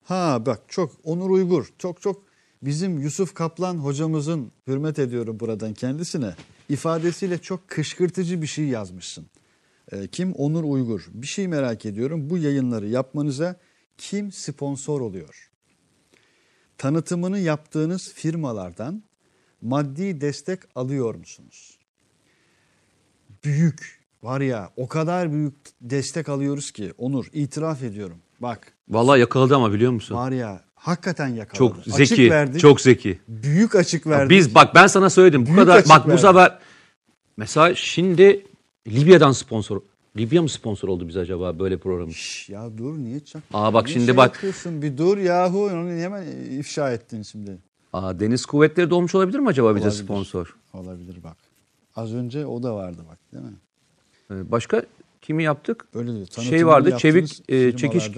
ha bak çok Onur Uygur çok çok bizim Yusuf Kaplan hocamızın hürmet ediyorum buradan kendisine ifadesiyle çok kışkırtıcı bir şey yazmışsın. Ee, kim? Onur Uygur. Bir şey merak ediyorum. Bu yayınları yapmanıza kim sponsor oluyor? tanıtımını yaptığınız firmalardan maddi destek alıyor musunuz? Büyük var ya o kadar büyük destek alıyoruz ki Onur itiraf ediyorum. Bak Vallahi yakaladı ama biliyor musun? var ya hakikaten yakaladı. Çok Açık zeki, verdik, çok zeki. büyük açık Ya verdik. Biz bak ben sana söyledim bu Büyük kadar açık bak bu verdik. sefer mesela şimdi Libya'dan sponsor Libya mı sponsor oldu bize acaba böyle programı? Şş, ya dur niye çak? Aa bak niye şimdi şey bak. yapıyorsun? Bir dur yahu onu hemen ifşa ettin şimdi. Aa, Deniz Kuvvetleri dolmuş olabilir mi acaba bize sponsor? Olabilir bak. Az önce o da vardı bak değil mi? Ee, Başka kimi yaptık? Öyle diyor. Şey vardı, Çevik, e, çekiş-?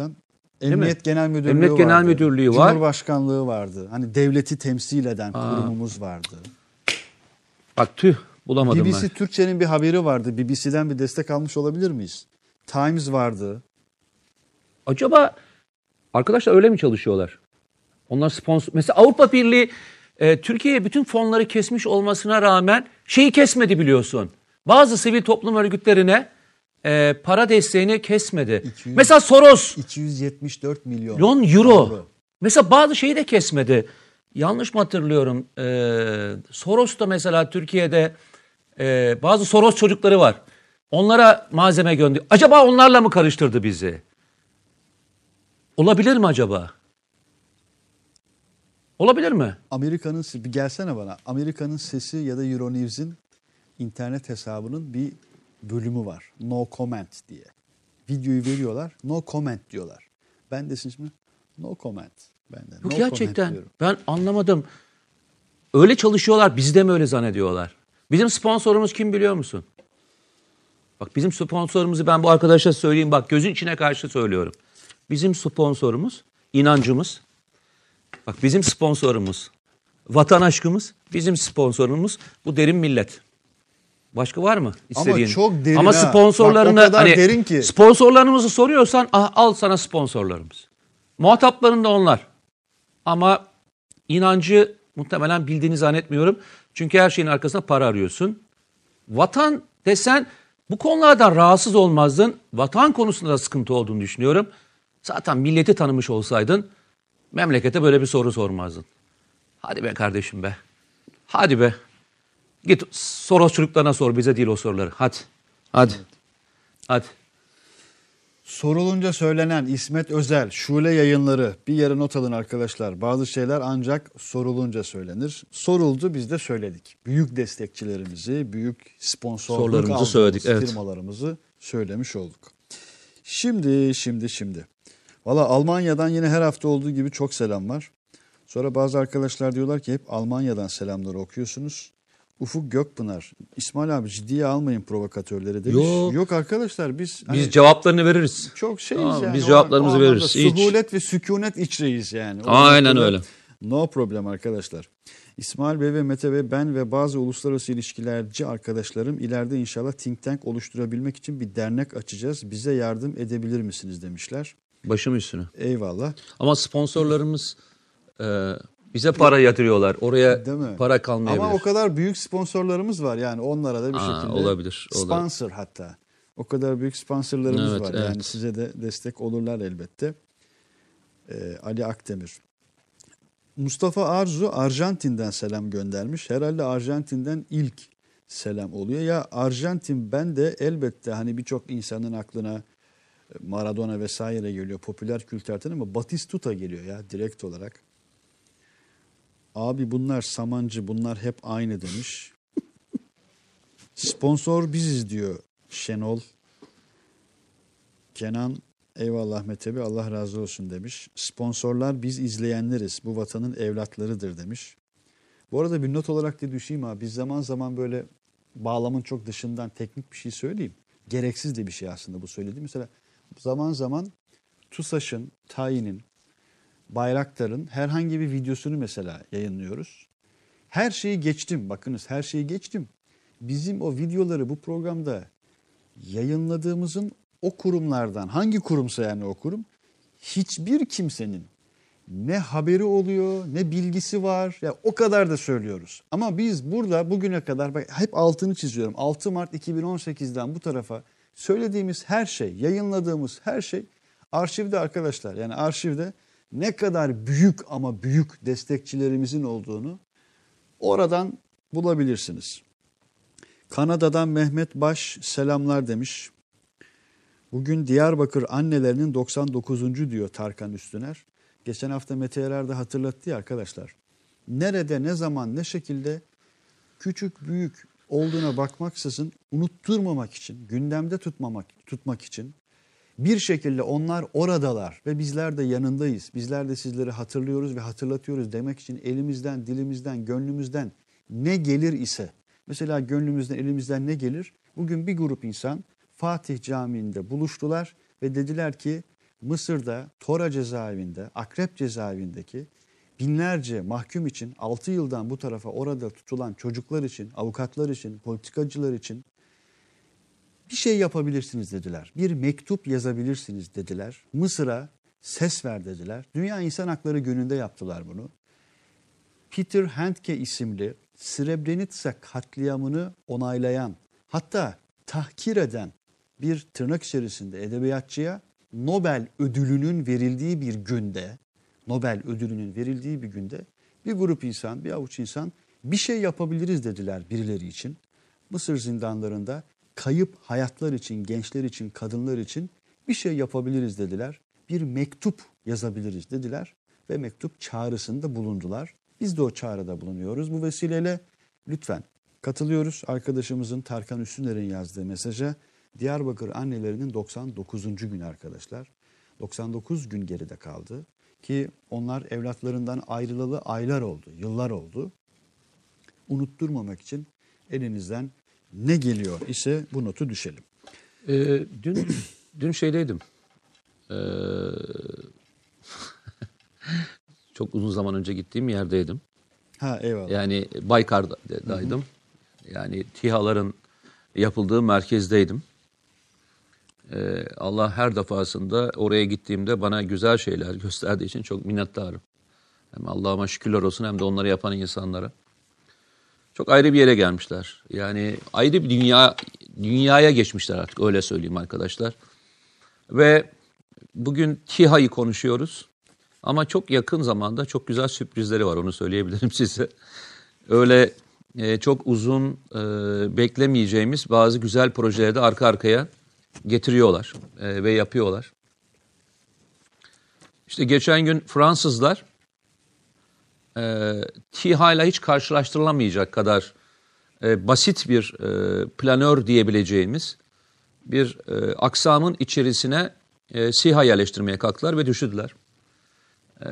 Emniyet Genel Müdürlüğü Emniyet Genel vardı. Müdürlüğü var. Cumhurbaşkanlığı vardı. Hani devleti temsil eden kurumumuz vardı. Bak tüh bulamadım BBC ben. Türkçe'nin bir haberi vardı. BBC'den bir destek almış olabilir miyiz? Times vardı. Acaba arkadaşlar öyle mi çalışıyorlar? Onlar sponsor. Mesela Avrupa Birliği e, Türkiye'ye bütün fonları kesmiş olmasına rağmen şeyi kesmedi biliyorsun. Bazı sivil toplum örgütlerine e, para desteğini kesmedi. 200 Mesela Soros 274 milyon. milyon euro. Mesela bazı şeyi de kesmedi. Yanlış mı hatırlıyorum? Ee, Soros da mesela Türkiye'de e, bazı Soros çocukları var. Onlara malzeme gönder. Acaba onlarla mı karıştırdı bizi? Olabilir mi acaba? Olabilir mi? Amerika'nın bir gelsene bana. Amerika'nın sesi ya da Euronews'in internet hesabının bir bölümü var. No comment diye. Videoyu veriyorlar. No comment diyorlar. Ben de şimdi no comment. Ben de no Yok comment gerçekten. Ben anlamadım. Öyle çalışıyorlar. Biz de mi öyle zannediyorlar? Bizim sponsorumuz kim biliyor musun? Bak bizim sponsorumuzu ben bu arkadaşa söyleyeyim. Bak gözün içine karşı söylüyorum. Bizim sponsorumuz, inancımız. Bak bizim sponsorumuz, vatan aşkımız. Bizim sponsorumuz bu derin millet. Başka var mı? İstediğin? çok derin Ama ha. sponsorlarını Bak hani derin ki. sponsorlarımızı soruyorsan ah, al sana sponsorlarımız. Muhatapların da onlar. Ama inancı muhtemelen bildiğini zannetmiyorum. Çünkü her şeyin arkasında para arıyorsun. Vatan desen bu konulardan rahatsız olmazdın. Vatan konusunda da sıkıntı olduğunu düşünüyorum. Zaten milleti tanımış olsaydın memlekete böyle bir soru sormazdın. Hadi be kardeşim be. Hadi be. Git Soros çocuklarına sor bize değil o soruları. Hadi. Hadi. Hadi. Sorulunca söylenen İsmet Özel, Şule yayınları bir yere not alın arkadaşlar. Bazı şeyler ancak sorulunca söylenir. Soruldu biz de söyledik. Büyük destekçilerimizi, büyük aldığımız söyledik, evet. firmalarımızı söylemiş olduk. Şimdi, şimdi, şimdi. Valla Almanya'dan yine her hafta olduğu gibi çok selam var. Sonra bazı arkadaşlar diyorlar ki hep Almanya'dan selamları okuyorsunuz. Ufuk Gökpınar, İsmail abi ciddiye almayın provokatörleri demiş. Yok. Yok arkadaşlar biz... hani- Biz cevaplarını veririz. çok şeyiz Tamam, yani. biz O- cevaplarımızı o anlamda veririz. Hiç. Suhulet ve sükunet içreyiz yani. O Aynen öyle. No problem arkadaşlar. İsmail Bey ve Mete Bey ben ve bazı uluslararası ilişkilerci arkadaşlarım ileride inşallah think tank oluşturabilmek için bir dernek açacağız. Bize yardım edebilir misiniz demişler. Başım üstüne. Eyvallah. Ama sponsorlarımız e, bize para yatırıyorlar. Oraya Değil mi? para kalmayabilir. Ama o kadar büyük sponsorlarımız var yani onlara da bir Aa, şekilde olabilir, olabilir. sponsor hatta. O kadar büyük sponsorlarımız Evet, var evet. yani size de destek olurlar elbette. Ee, Ali Akdemir. Mustafa Arzu Arjantin'den selam göndermiş. Herhalde Arjantin'den ilk selam oluyor. Ya Arjantin ben de elbette hani birçok insanın aklına e, Maradona vesaire geliyor. Popüler kültürden ama Batistuta geliyor ya direkt olarak. Abi bunlar samancı bunlar hep aynı demiş. Sponsor biziz diyor Şenol. Kenan eyvallah Metebi Allah razı olsun demiş. Sponsorlar biz izleyenleriz. Bu vatanın evlatlarıdır demiş. Bu arada bir not olarak da düşeyim abi. Biz zaman zaman böyle bağlamın çok dışından teknik bir şey söyleyeyim. Gereksiz de bir şey aslında bu söylediğim. Mesela zaman zaman TUSAŞ'ın, TAİ'nin, Bayraktar'ın herhangi bir videosunu mesela yayınlıyoruz. Her şeyi geçtim. Bakınız her şeyi geçtim. Bizim o videoları bu programda yayınladığımızın o kurumlardan hangi kurumsa yani o kurum hiçbir kimsenin ne haberi oluyor ne bilgisi var ya o kadar da söylüyoruz. Ama biz burada bugüne kadar bak hep altını çiziyorum. 6 Mart 2018'den bu tarafa söylediğimiz her şey, yayınladığımız her şey arşivde arkadaşlar. Yani arşivde ne kadar büyük ama büyük destekçilerimizin olduğunu oradan bulabilirsiniz. Kanada'dan Mehmet Baş selamlar demiş. Bugün Diyarbakır annelerinin 99. diyor Tarkan Üstüner. Geçen hafta Mete Erer hatırlattı ya arkadaşlar. Nerede, ne zaman, ne şekilde küçük büyük olduğuna bakmaksızın unutturmamak için, gündemde tutmamak tutmak için bir şekilde onlar oradalar ve bizler de yanındayız. Bizler de sizleri hatırlıyoruz ve hatırlatıyoruz demek için elimizden, dilimizden, gönlümüzden ne gelir ise mesela gönlümüzden, elimizden ne gelir? Bugün bir grup insan Fatih Camii'nde buluştular ve dediler ki Mısır'da Tora cezaevinde, Akrep cezaevindeki binlerce mahkum için 6 yıldan bu tarafa orada tutulan çocuklar için, avukatlar için, politikacılar için bir şey yapabilirsiniz dediler. Bir mektup yazabilirsiniz dediler. Mısır'a ses ver dediler. Dünya İnsan Hakları Günü'nde yaptılar bunu. Peter Handke isimli Srebrenica katliamını onaylayan hatta tahkir eden bir tırnak içerisinde edebiyatçıya Nobel ödülünün verildiği bir günde, Nobel ödülünün verildiği bir günde bir grup insan, bir avuç insan bir şey yapabiliriz dediler birileri için. Mısır zindanlarında kayıp hayatlar için, gençler için, kadınlar için bir şey yapabiliriz dediler. Bir mektup yazabiliriz dediler ve mektup çağrısında bulundular. Biz de o çağrıda bulunuyoruz. Bu vesileyle lütfen katılıyoruz arkadaşımızın Tarkan Üstüner'in yazdığı mesaja. Diyarbakır annelerinin 99. gün arkadaşlar. 99 gün geride kaldı ki onlar evlatlarından ayrılalı aylar oldu, yıllar oldu. Unutturmamak için elinizden ne geliyor ise bu notu düşelim. Ee, dün dün şeydeydim. Ee, çok uzun zaman önce gittiğim yerdeydim. Ha eyvallah. Yani Baykar'daydım. Yani TİHA'ların yapıldığı merkezdeydim. Ee, Allah her defasında oraya gittiğimde bana güzel şeyler gösterdiği için çok minnettarım. Hem Allah'ıma şükürler olsun hem de onları yapan insanlara. Çok ayrı bir yere gelmişler. Yani ayrı bir dünya dünyaya geçmişler artık öyle söyleyeyim arkadaşlar. Ve bugün TİHA'yı konuşuyoruz. Ama çok yakın zamanda çok güzel sürprizleri var onu söyleyebilirim size. Öyle e, çok uzun e, beklemeyeceğimiz bazı güzel projeleri de arka arkaya getiriyorlar e, ve yapıyorlar. İşte geçen gün Fransızlar e, TİHA ile hiç karşılaştırılamayacak kadar e, basit bir e, planör diyebileceğimiz bir e, aksamın içerisine e, SİHA yerleştirmeye kalktılar ve düşürdüler. E,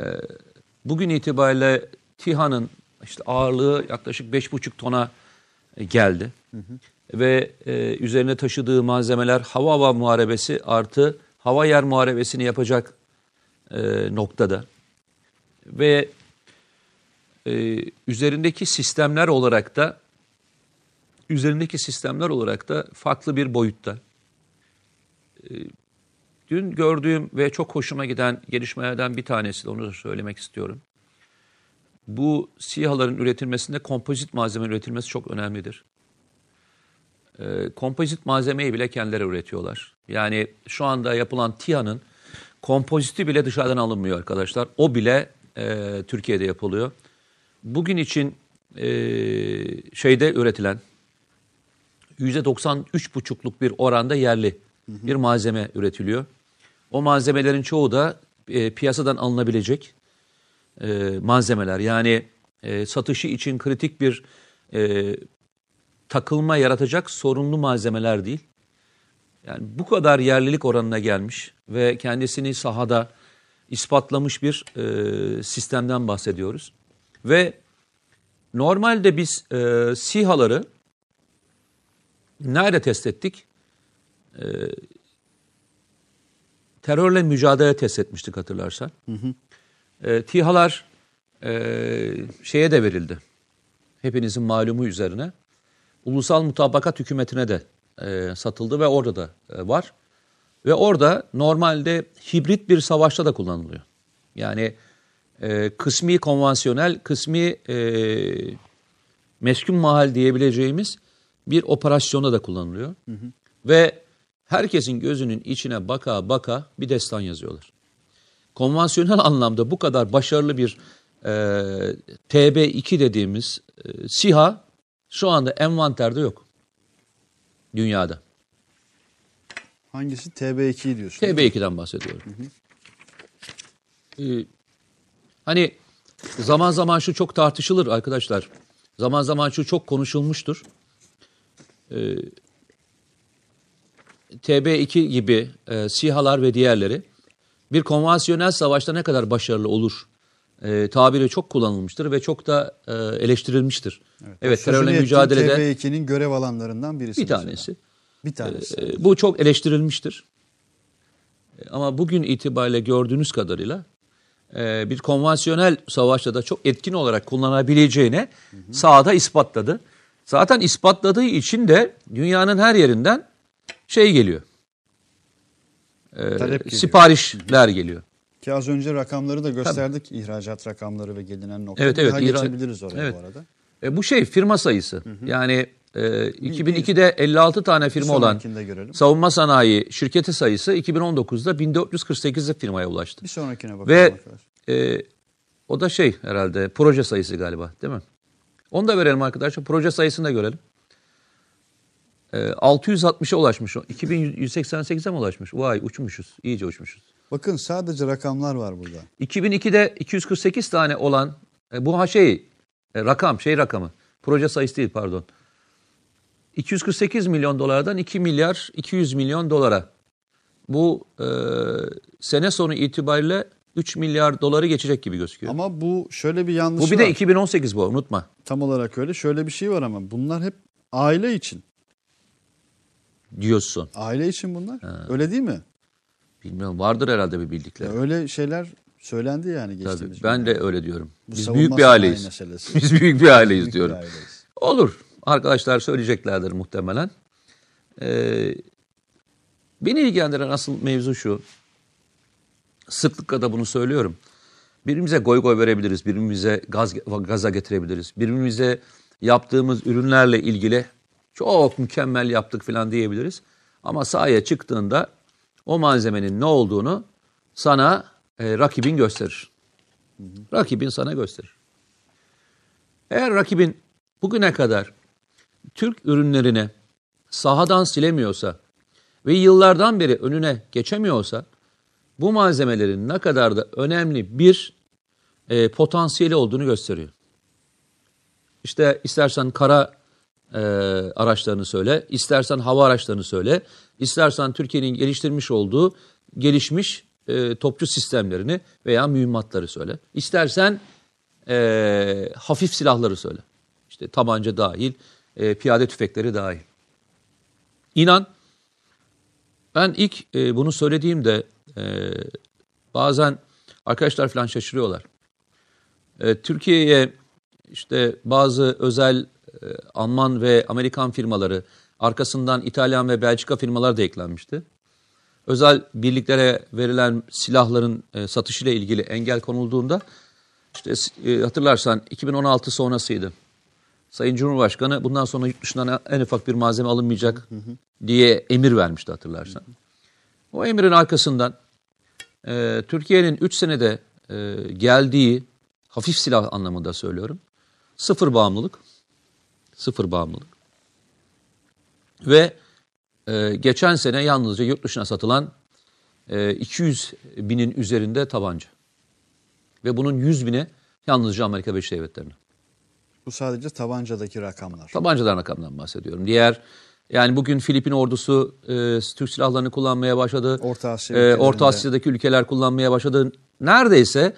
bugün itibariyle TİHA'nın işte ağırlığı yaklaşık 5,5 tona e, geldi. Hı hı. Ve e, üzerine taşıdığı malzemeler hava hava muharebesi artı hava yer muharebesini yapacak e, noktada. Ve e, üzerindeki sistemler olarak da üzerindeki sistemler olarak da farklı bir boyutta. E, dün gördüğüm ve çok hoşuma giden gelişmelerden bir tanesi de onu da söylemek istiyorum. Bu SİHA'ların üretilmesinde kompozit malzeme üretilmesi çok önemlidir. E, kompozit malzemeyi bile kendileri üretiyorlar. Yani şu anda yapılan TİHA'nın kompoziti bile dışarıdan alınmıyor arkadaşlar. O bile e, Türkiye'de yapılıyor bugün için e, şeyde üretilen %93,5'luk bir oranda yerli bir malzeme üretiliyor. O malzemelerin çoğu da e, piyasadan alınabilecek e, malzemeler. Yani e, satışı için kritik bir e, takılma yaratacak sorunlu malzemeler değil. Yani bu kadar yerlilik oranına gelmiş ve kendisini sahada ispatlamış bir e, sistemden bahsediyoruz. Ve normalde biz e, SİHA'ları nerede test ettik? E, terörle mücadele test etmiştik hatırlarsan. E, TİHA'lar e, şeye de verildi. Hepinizin malumu üzerine. Ulusal Mutabakat Hükümeti'ne de e, satıldı ve orada da e, var. Ve orada normalde hibrit bir savaşta da kullanılıyor. Yani e, kısmi konvansiyonel, kısmi e, meskun mahal diyebileceğimiz bir operasyonda da kullanılıyor. Ve herkesin gözünün içine baka baka bir destan yazıyorlar. Konvansiyonel anlamda bu kadar başarılı bir e, TB2 dediğimiz e, SİHA şu anda envanterde yok. Dünyada. Hangisi? TB2 diyorsun. TB2'den bahsediyorum. Ee, hani zaman zaman şu çok tartışılır arkadaşlar. Zaman zaman şu çok konuşulmuştur. Ee, TB2 gibi e, SİHA'lar ve diğerleri bir konvansiyonel savaşta ne kadar başarılı olur e, tabiri çok kullanılmıştır ve çok da e, eleştirilmiştir. Evet, terörle Sözünü ettiğin mücadelede TB2'nin görev alanlarından birisi. bir mesela. tanesi. Bir tanesi. E, bu çok eleştirilmiştir. Ama bugün itibariyle gördüğünüz kadarıyla e, bir konvansiyonel savaşta da çok etkin olarak kullanabileceğine sahada ispatladı. Zaten ispatladığı için de dünyanın her yerinden şey geliyor. E, Talep geliyor. siparişler geliyor. Ki az önce rakamları da gösterdik. ihracat rakamları ve gelinen nokta. Evet, evet, Daha ihra- geçebiliriz oraya Evet. bu arada. E, bu şey firma sayısı. Yani e, 2002'de 56 tane firma olan savunma sanayi şirketi sayısı 2019'da 1448 firmaya ulaştı. Bir sonrakine bakalım Ve e, o da şey herhalde proje sayısı galiba değil mi? Onu da verelim arkadaşlar. Proje sayısını da görelim. E, 660'a ulaşmış. o. 2188'e mi ulaşmış? Vay uçmuşuz. İyice uçmuşuz. Bakın sadece rakamlar var burada. 2002'de 248 tane olan e, bu ha şey e, rakam şey rakamı proje sayısı değil pardon. 248 milyon dolardan 2 milyar 200 milyon dolara. Bu e, sene sonu itibariyle 3 milyar doları geçecek gibi gözüküyor. Ama bu şöyle bir yanlışı bu bir de var. 2018 bu unutma. Tam olarak öyle. Şöyle bir şey var ama bunlar hep aile için. diyorsun. Aile için bunlar. Öyle değil mi? Bilmiyorum vardır herhalde bir Ya bildikleri. öyle şeyler söylendi yani Tabii, geçtiğimiz ben de günlerde. öyle diyorum. Bu Biz büyük bir aileyiz. Biz büyük bir aileyiz Büyük bir diyorum. aileyiz. Olur. Arkadaşlar söyleyeceklerdir muhtemelen. Ee, beni ilgilendiren asıl mevzu şu. Sıklıkla da bunu söylüyorum. Birbirimize goy goy verebiliriz. Birbirimize gaz, gaza getirebiliriz. Birbirimize yaptığımız ürünlerle ilgili çok mükemmel yaptık falan diyebiliriz. Ama sahaya çıktığında o malzemenin ne olduğunu sana e, rakibin gösterir. Rakibin sana gösterir. Eğer rakibin bugüne kadar Türk ürünlerine sahadan silemiyorsa ve yıllardan beri önüne geçemiyorsa bu malzemelerin ne kadar da önemli bir e, potansiyeli olduğunu gösteriyor. İşte istersen kara e, araçlarını söyle, istersen hava araçlarını söyle, istersen Türkiye'nin geliştirmiş olduğu gelişmiş e, topçu sistemlerini veya mühimmatları söyle. İstersen e, hafif silahları söyle. İşte tabanca dahil, e, piyade tüfekleri dahil. İnan ben ilk e, bunu söylediğimde e, bazen arkadaşlar falan şaşırıyorlar. E, Türkiye'ye işte bazı özel e, Alman ve Amerikan firmaları arkasından İtalyan ve Belçika firmalar da eklenmişti. Özel birliklere verilen silahların e, satışıyla ilgili engel konulduğunda işte e, hatırlarsan 2016 sonrasıydı. Sayın Cumhurbaşkanı bundan sonra yurt dışından en ufak bir malzeme alınmayacak diye emir vermişti hatırlarsan. O emrin arkasından e, Türkiye'nin 3 senede e, geldiği hafif silah anlamında söylüyorum. Sıfır bağımlılık. Sıfır bağımlılık. Ve e, geçen sene yalnızca yurt dışına satılan e, 200 binin üzerinde tabanca. Ve bunun 100 bini yalnızca Amerika Birleşik Devletleri'ne. Bu sadece tabancadaki rakamlar. Tabancadan rakamdan bahsediyorum. Diğer yani bugün Filipin ordusu e, Türk silahlarını kullanmaya başladı. Orta Asya E, Orta. Asya'daki ülkeler kullanmaya başladı. Neredeyse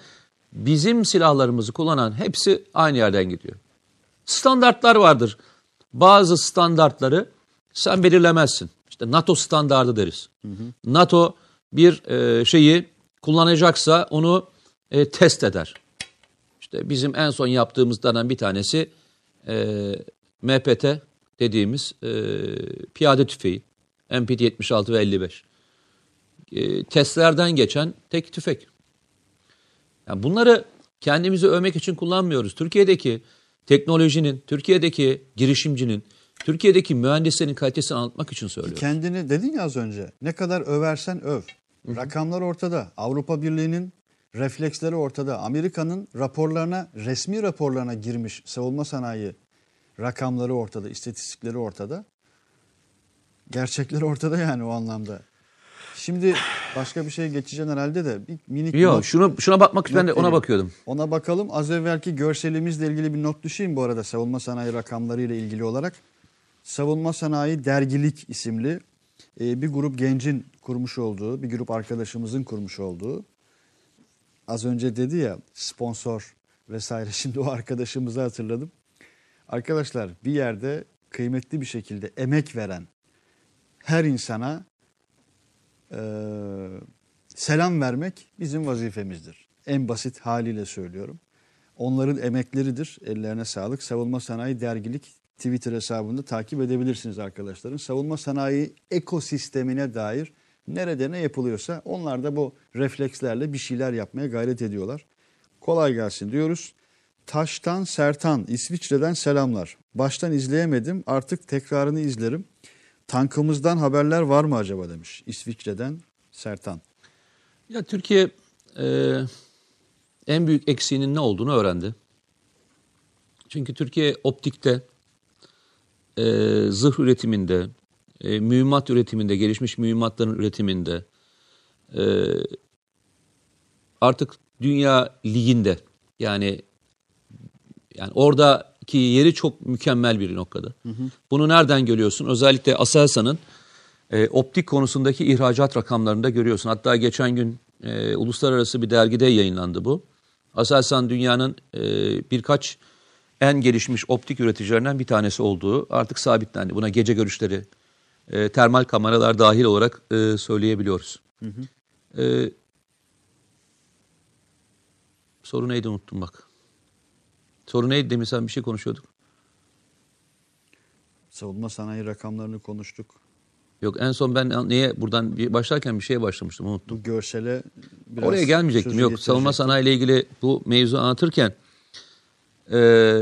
bizim silahlarımızı kullanan hepsi aynı yerden gidiyor. Standartlar vardır. Bazı standartları sen belirlemezsin. İşte NATO standardı deriz. NATO bir e, şeyi kullanacaksa onu e, test eder. İşte bizim en son yaptığımızdan bir tanesi e, MPT dediğimiz e, piyade tüfeği. MPT 76 ve 55. E, testlerden geçen tek tüfek. Yani bunları kendimizi övmek için kullanmıyoruz. Türkiye'deki teknolojinin, Türkiye'deki girişimcinin, Türkiye'deki mühendislerin kalitesini anlatmak için söylüyoruz. Kendini dedin ya az önce ne kadar översen öv. Rakamlar ortada. Avrupa Birliği'nin refleksleri ortada. Amerika'nın raporlarına, resmi raporlarına girmiş savunma sanayi rakamları ortada, istatistikleri ortada. Gerçekler ortada yani o anlamda. Şimdi başka bir şey geçeceğim herhalde de bir minik Yok, not- şunu şuna bakmak ben de ona vereyim. bakıyordum. Ona bakalım. Az evvelki görselimizle ilgili bir not düşeyim bu arada savunma sanayi rakamlarıyla ilgili olarak. Savunma Sanayi Dergilik isimli e, bir grup gencin kurmuş olduğu, bir grup arkadaşımızın kurmuş olduğu. Az önce dedi ya sponsor vesaire. Şimdi o arkadaşımızı hatırladım. Arkadaşlar bir yerde kıymetli bir şekilde emek veren her insana e, selam vermek bizim vazifemizdir. En basit haliyle söylüyorum. Onların emekleridir. Ellerine sağlık. Savunma Sanayi Dergilik Twitter hesabında takip edebilirsiniz arkadaşlarım. Savunma sanayi ekosistemine dair nerede ne yapılıyorsa onlar da bu reflekslerle bir şeyler yapmaya gayret ediyorlar. Kolay gelsin diyoruz. Taştan Sertan İsviçre'den selamlar. Baştan izleyemedim artık tekrarını izlerim. Tankımızdan haberler var mı acaba demiş İsviçre'den Sertan. Ya Türkiye e, en büyük eksiğinin ne olduğunu öğrendi. Çünkü Türkiye optikte, e, zırh üretiminde, e, mühimmat üretiminde, gelişmiş mühimmatların üretiminde, e, artık dünya liginde yani yani oradaki yeri çok mükemmel bir noktada. Bunu nereden görüyorsun? Özellikle Aselsan'ın e, optik konusundaki ihracat rakamlarında görüyorsun. Hatta geçen gün e, uluslararası bir dergide yayınlandı bu. Aselsan dünyanın e, birkaç en gelişmiş optik üreticilerinden bir tanesi olduğu artık sabitlendi. Buna gece görüşleri, e, termal kameralar dahil olarak e, söyleyebiliyoruz. E, soru neydi unuttum bak. Soru neydi demin sen bir şey konuşuyorduk. Savunma sanayi rakamlarını konuştuk. Yok en son ben neye buradan bir başlarken bir şeye başlamıştım unuttum. Bu görsele biraz Oraya gelmeyecektim. Yok savunma sanayi ile ilgili bu mevzu anlatırken e,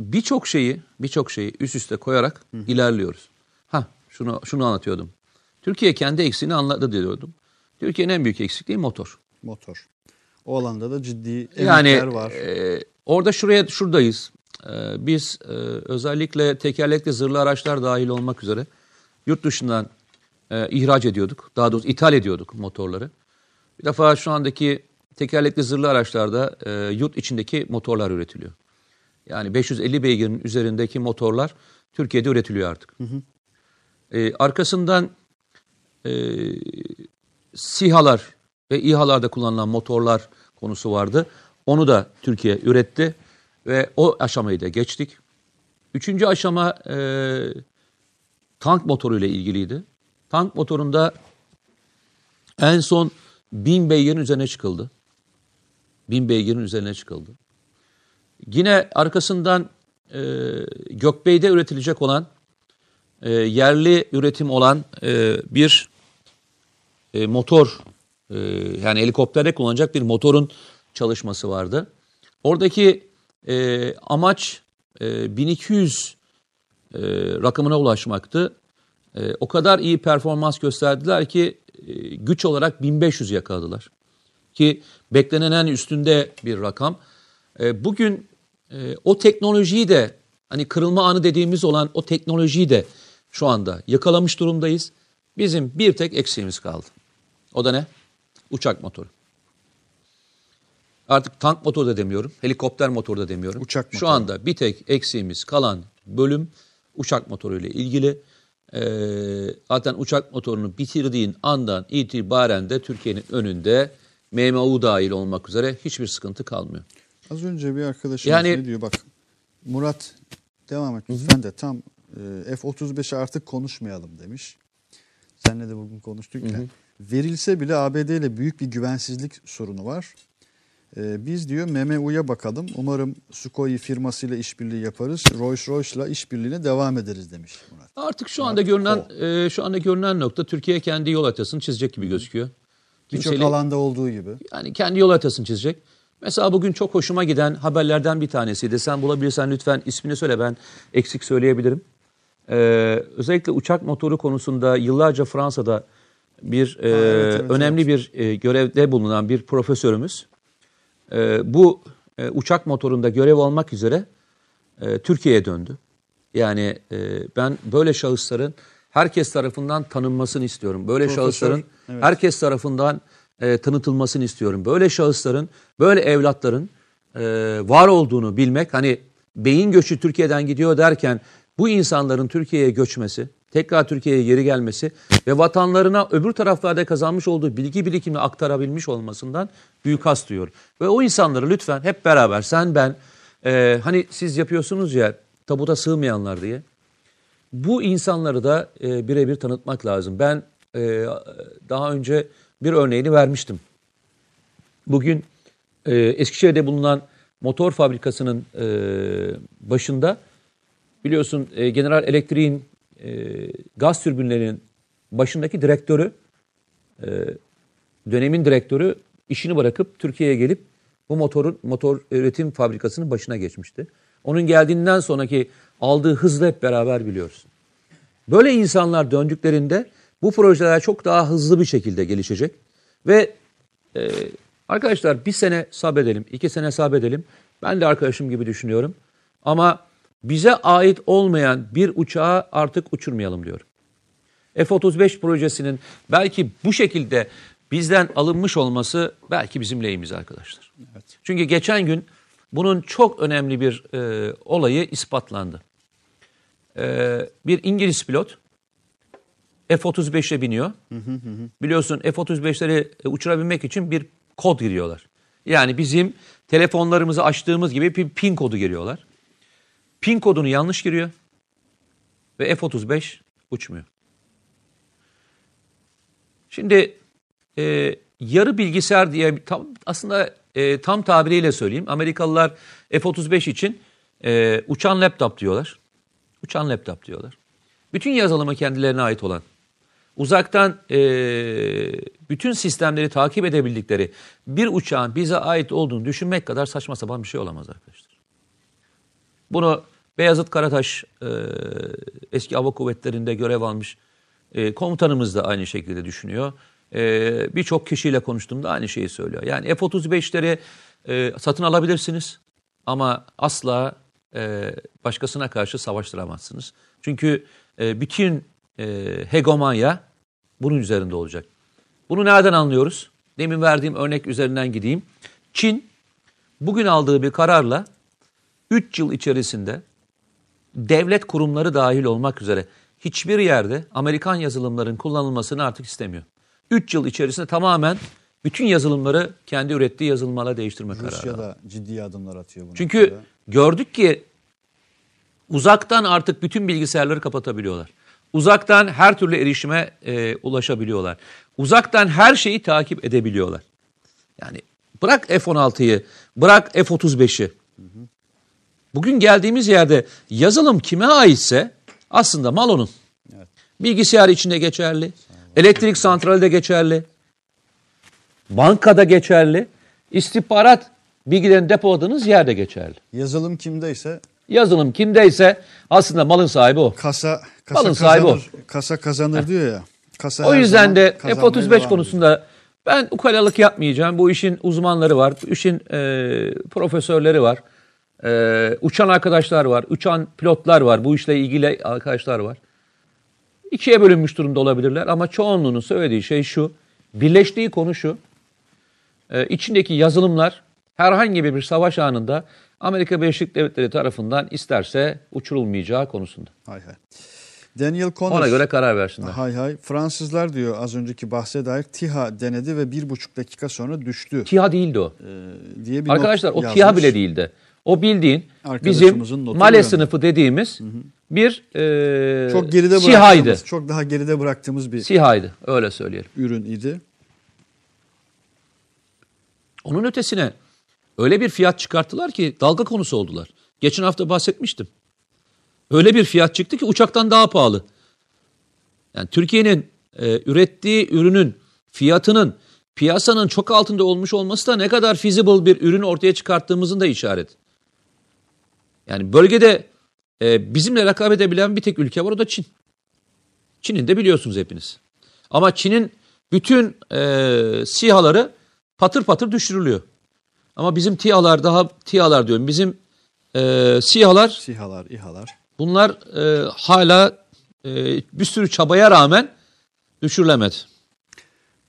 birçok şeyi birçok şeyi üst üste koyarak ilerliyoruz. Ha şunu şunu anlatıyordum. Türkiye kendi eksiğini anladı diyordum. Türkiye'nin en büyük eksikliği motor. Motor. O alanda da ciddi emekler Yani var. e, orada şuraya şuradayız. E, biz e, özellikle tekerlekli zırhlı araçlar dahil olmak üzere yurt dışından e, ihraç ediyorduk. Daha doğrusu ithal ediyorduk motorları. Bir defa şu andaki tekerlekli zırhlı araçlarda e, yurt içindeki motorlar üretiliyor. Yani 550 beygirin üzerindeki motorlar Türkiye'de üretiliyor artık. E, arkasından e, SİHA'lar ve İHA'larda kullanılan motorlar konusu vardı. Onu da Türkiye üretti ve o aşamayı da geçtik. Üçüncü aşama e, tank motoru ile ilgiliydi. Tank motorunda en son 1000 beygirin üzerine çıkıldı. 1000 beygirin üzerine çıkıldı. Yine arkasından e, Gökbey'de üretilecek olan e, yerli üretim olan e, bir e, motor e, yani helikopterde kullanacak bir motorun çalışması vardı. Oradaki e, amaç e, 1200 e, rakamına ulaşmaktı. E, o kadar iyi performans gösterdiler ki e, güç olarak 1500 yakaladılar. Ki beklenenin üstünde bir rakam. E, bugün e, o teknolojiyi de hani kırılma anı dediğimiz olan o teknolojiyi de şu anda yakalamış durumdayız. Bizim bir tek eksiğimiz kaldı. O da ne? Uçak motoru. Artık tank motoru da demiyorum, helikopter motoru da demiyorum. Uçak Şu motoru. anda bir tek eksiğimiz kalan bölüm uçak motoru ile ilgili. Ee, zaten uçak motorunu bitirdiğin andan itibaren de Türkiye'nin önünde MMU dahil olmak üzere hiçbir sıkıntı kalmıyor. Az önce bir arkadaşımız Yani- ne diyor bak. Murat devam et lütfen de tam e, F-35'e artık konuşmayalım demiş. Seninle de bugün konuştuk ya. Verilse bile ABD ile büyük bir güvensizlik sorunu var. E, biz diyor MMU'ya bakalım. Umarım Sukhoi firmasıyla işbirliği yaparız. Rolls-Royce'la işbirliğine devam ederiz demiş Murat. Artık şu anda görünen e, şu anda görünen nokta Türkiye kendi yol haritasını çizecek gibi gözüküyor. Birçok alanda olduğu gibi. Yani kendi yol haritasını çizecek. Mesela bugün çok hoşuma giden haberlerden bir tanesiydi. Sen bulabilirsen lütfen ismini söyle ben eksik söyleyebilirim. Ee, özellikle uçak motoru konusunda yıllarca Fransa'da bir e, evet, evet, önemli bir e, görevde bulunan bir profesörümüz e, bu e, uçak motorunda görev almak üzere e, Türkiye'ye döndü. Yani e, ben böyle şahısların herkes tarafından tanınmasını istiyorum. Böyle Profesör, şahısların evet. herkes tarafından e, tanıtılmasını istiyorum. Böyle şahısların, böyle evlatların e, var olduğunu bilmek, hani beyin göçü Türkiye'den gidiyor derken bu insanların Türkiye'ye göçmesi, tekrar Türkiye'ye geri gelmesi ve vatanlarına öbür taraflarda kazanmış olduğu bilgi birikimini aktarabilmiş olmasından büyük has duyuyorum. Ve o insanları lütfen hep beraber sen ben e, hani siz yapıyorsunuz ya tabuta sığmayanlar diye bu insanları da e, birebir tanıtmak lazım. Ben e, daha önce bir örneğini vermiştim. Bugün e, Eskişehir'de bulunan motor fabrikasının e, başında biliyorsun e, General Elektrik'in e, gaz türbinlerinin başındaki direktörü e, dönemin direktörü işini bırakıp Türkiye'ye gelip bu motorun motor üretim fabrikasının başına geçmişti. Onun geldiğinden sonraki aldığı hızla hep beraber biliyoruz. Böyle insanlar döndüklerinde bu projeler çok daha hızlı bir şekilde gelişecek ve e, arkadaşlar bir sene sabredelim, iki sene sabredelim. Ben de arkadaşım gibi düşünüyorum. Ama bize ait olmayan bir uçağı artık uçurmayalım diyorum. F-35 projesinin belki bu şekilde bizden alınmış olması belki bizim lehimize arkadaşlar. Çünkü geçen gün bunun çok önemli bir e, olayı ispatlandı. E, bir İngiliz pilot F-35'e biniyor. Biliyorsun F-35'leri e, uçurabilmek için bir kod giriyorlar. Yani bizim telefonlarımızı açtığımız gibi bir pin kodu giriyorlar. Pin kodunu yanlış giriyor ve F-35 uçmuyor. Şimdi e, yarı bilgisayar diye tam, aslında e, tam tabiriyle söyleyeyim. Amerikalılar F-35 için e, uçan laptop diyorlar. Uçan laptop diyorlar. Bütün yazılımı kendilerine ait olan, uzaktan e, bütün sistemleri takip edebildikleri bir uçağın bize ait olduğunu düşünmek kadar saçma sapan bir şey olamaz arkadaşlar. Bunu Beyazıt Karataş e, eski hava kuvvetlerinde görev almış e, komutanımız da aynı şekilde düşünüyor. E, Birçok kişiyle konuştuğumda aynı şeyi söylüyor. Yani F-35'leri e, satın alabilirsiniz ama asla e, başkasına karşı savaştıramazsınız. Çünkü e, bütün e, hegemonya bunun üzerinde olacak. Bunu nereden anlıyoruz? Demin verdiğim örnek üzerinden gideyim. Çin bugün aldığı bir kararla 3 yıl içerisinde devlet kurumları dahil olmak üzere hiçbir yerde Amerikan yazılımların kullanılmasını artık istemiyor. 3 yıl içerisinde tamamen bütün yazılımları kendi ürettiği yazılımlarla değiştirme kararı. Rusya da ciddi adımlar atıyor. bu Çünkü noktada. gördük ki uzaktan artık bütün bilgisayarları kapatabiliyorlar. Uzaktan her türlü erişime e, ulaşabiliyorlar. Uzaktan her şeyi takip edebiliyorlar. Yani bırak F-16'yı, bırak F-35'i. Bugün geldiğimiz yerde yazılım kime aitse aslında mal onun. Bilgisayar içinde geçerli, elektrik santrali de geçerli, bankada geçerli, istihbarat bilgilerini depoladığınız yerde geçerli. yazılım kimdeyse Yazılım kimdeyse aslında malın sahibi o. kasa kasa Malın sahibi kazanır. Kasa kazanır diyor ya. Kasa O yüzden de kazanmaya devam F-35 ediyor. konusunda ben ukalalık yapmayacağım. Bu işin uzmanları var, bu işin e, profesörleri var, e, uçan arkadaşlar var, uçan pilotlar var, bu işle ilgili arkadaşlar var. ikiye bölünmüş durumda olabilirler ama çoğunluğunun söylediği şey şu. Birleştiği konu şu. Ee, içindeki yazılımlar herhangi bir savaş anında Amerika Birleşik Devletleri tarafından isterse uçurulmayacağı konusunda. Hay hay. Daniel Connor. Ona göre karar versinler. Hay hay. Fransızlar diyor az önceki bahse dair TİHA denedi ve bir buçuk dakika sonra düştü TİHA değildi o. Ee, diye bir Arkadaşlar o yazmış. TİHA bile değildi. O bildiğin bizim Male yani. sınıfı dediğimiz bir e, Çok geride SİHA'ydı. çok daha geride bıraktığımız bir SİHA'ydı öyle söyleyelim. ürün idi. Onun ötesine öyle bir fiyat çıkarttılar ki dalga konusu oldular. Geçen hafta bahsetmiştim. Öyle bir fiyat çıktı ki uçaktan daha pahalı. Yani Türkiye'nin e, ürettiği ürünün fiyatının piyasanın çok altında olmuş olması da ne kadar feasible bir ürün ortaya çıkarttığımızın da işaret. Yani bölgede e, bizimle rekabet edebilen bir tek ülke var o da Çin. Çin'in de biliyorsunuz hepiniz. Ama Çin'in bütün e, SİHA'ları patır patır düşürülüyor. Ama bizim TİHA'lar daha TİHA'lar diyorum. Bizim e, SİHA'lar SİHA'lar, İHA'lar. bunlar e, hala e, bir sürü çabaya rağmen düşürülemedi.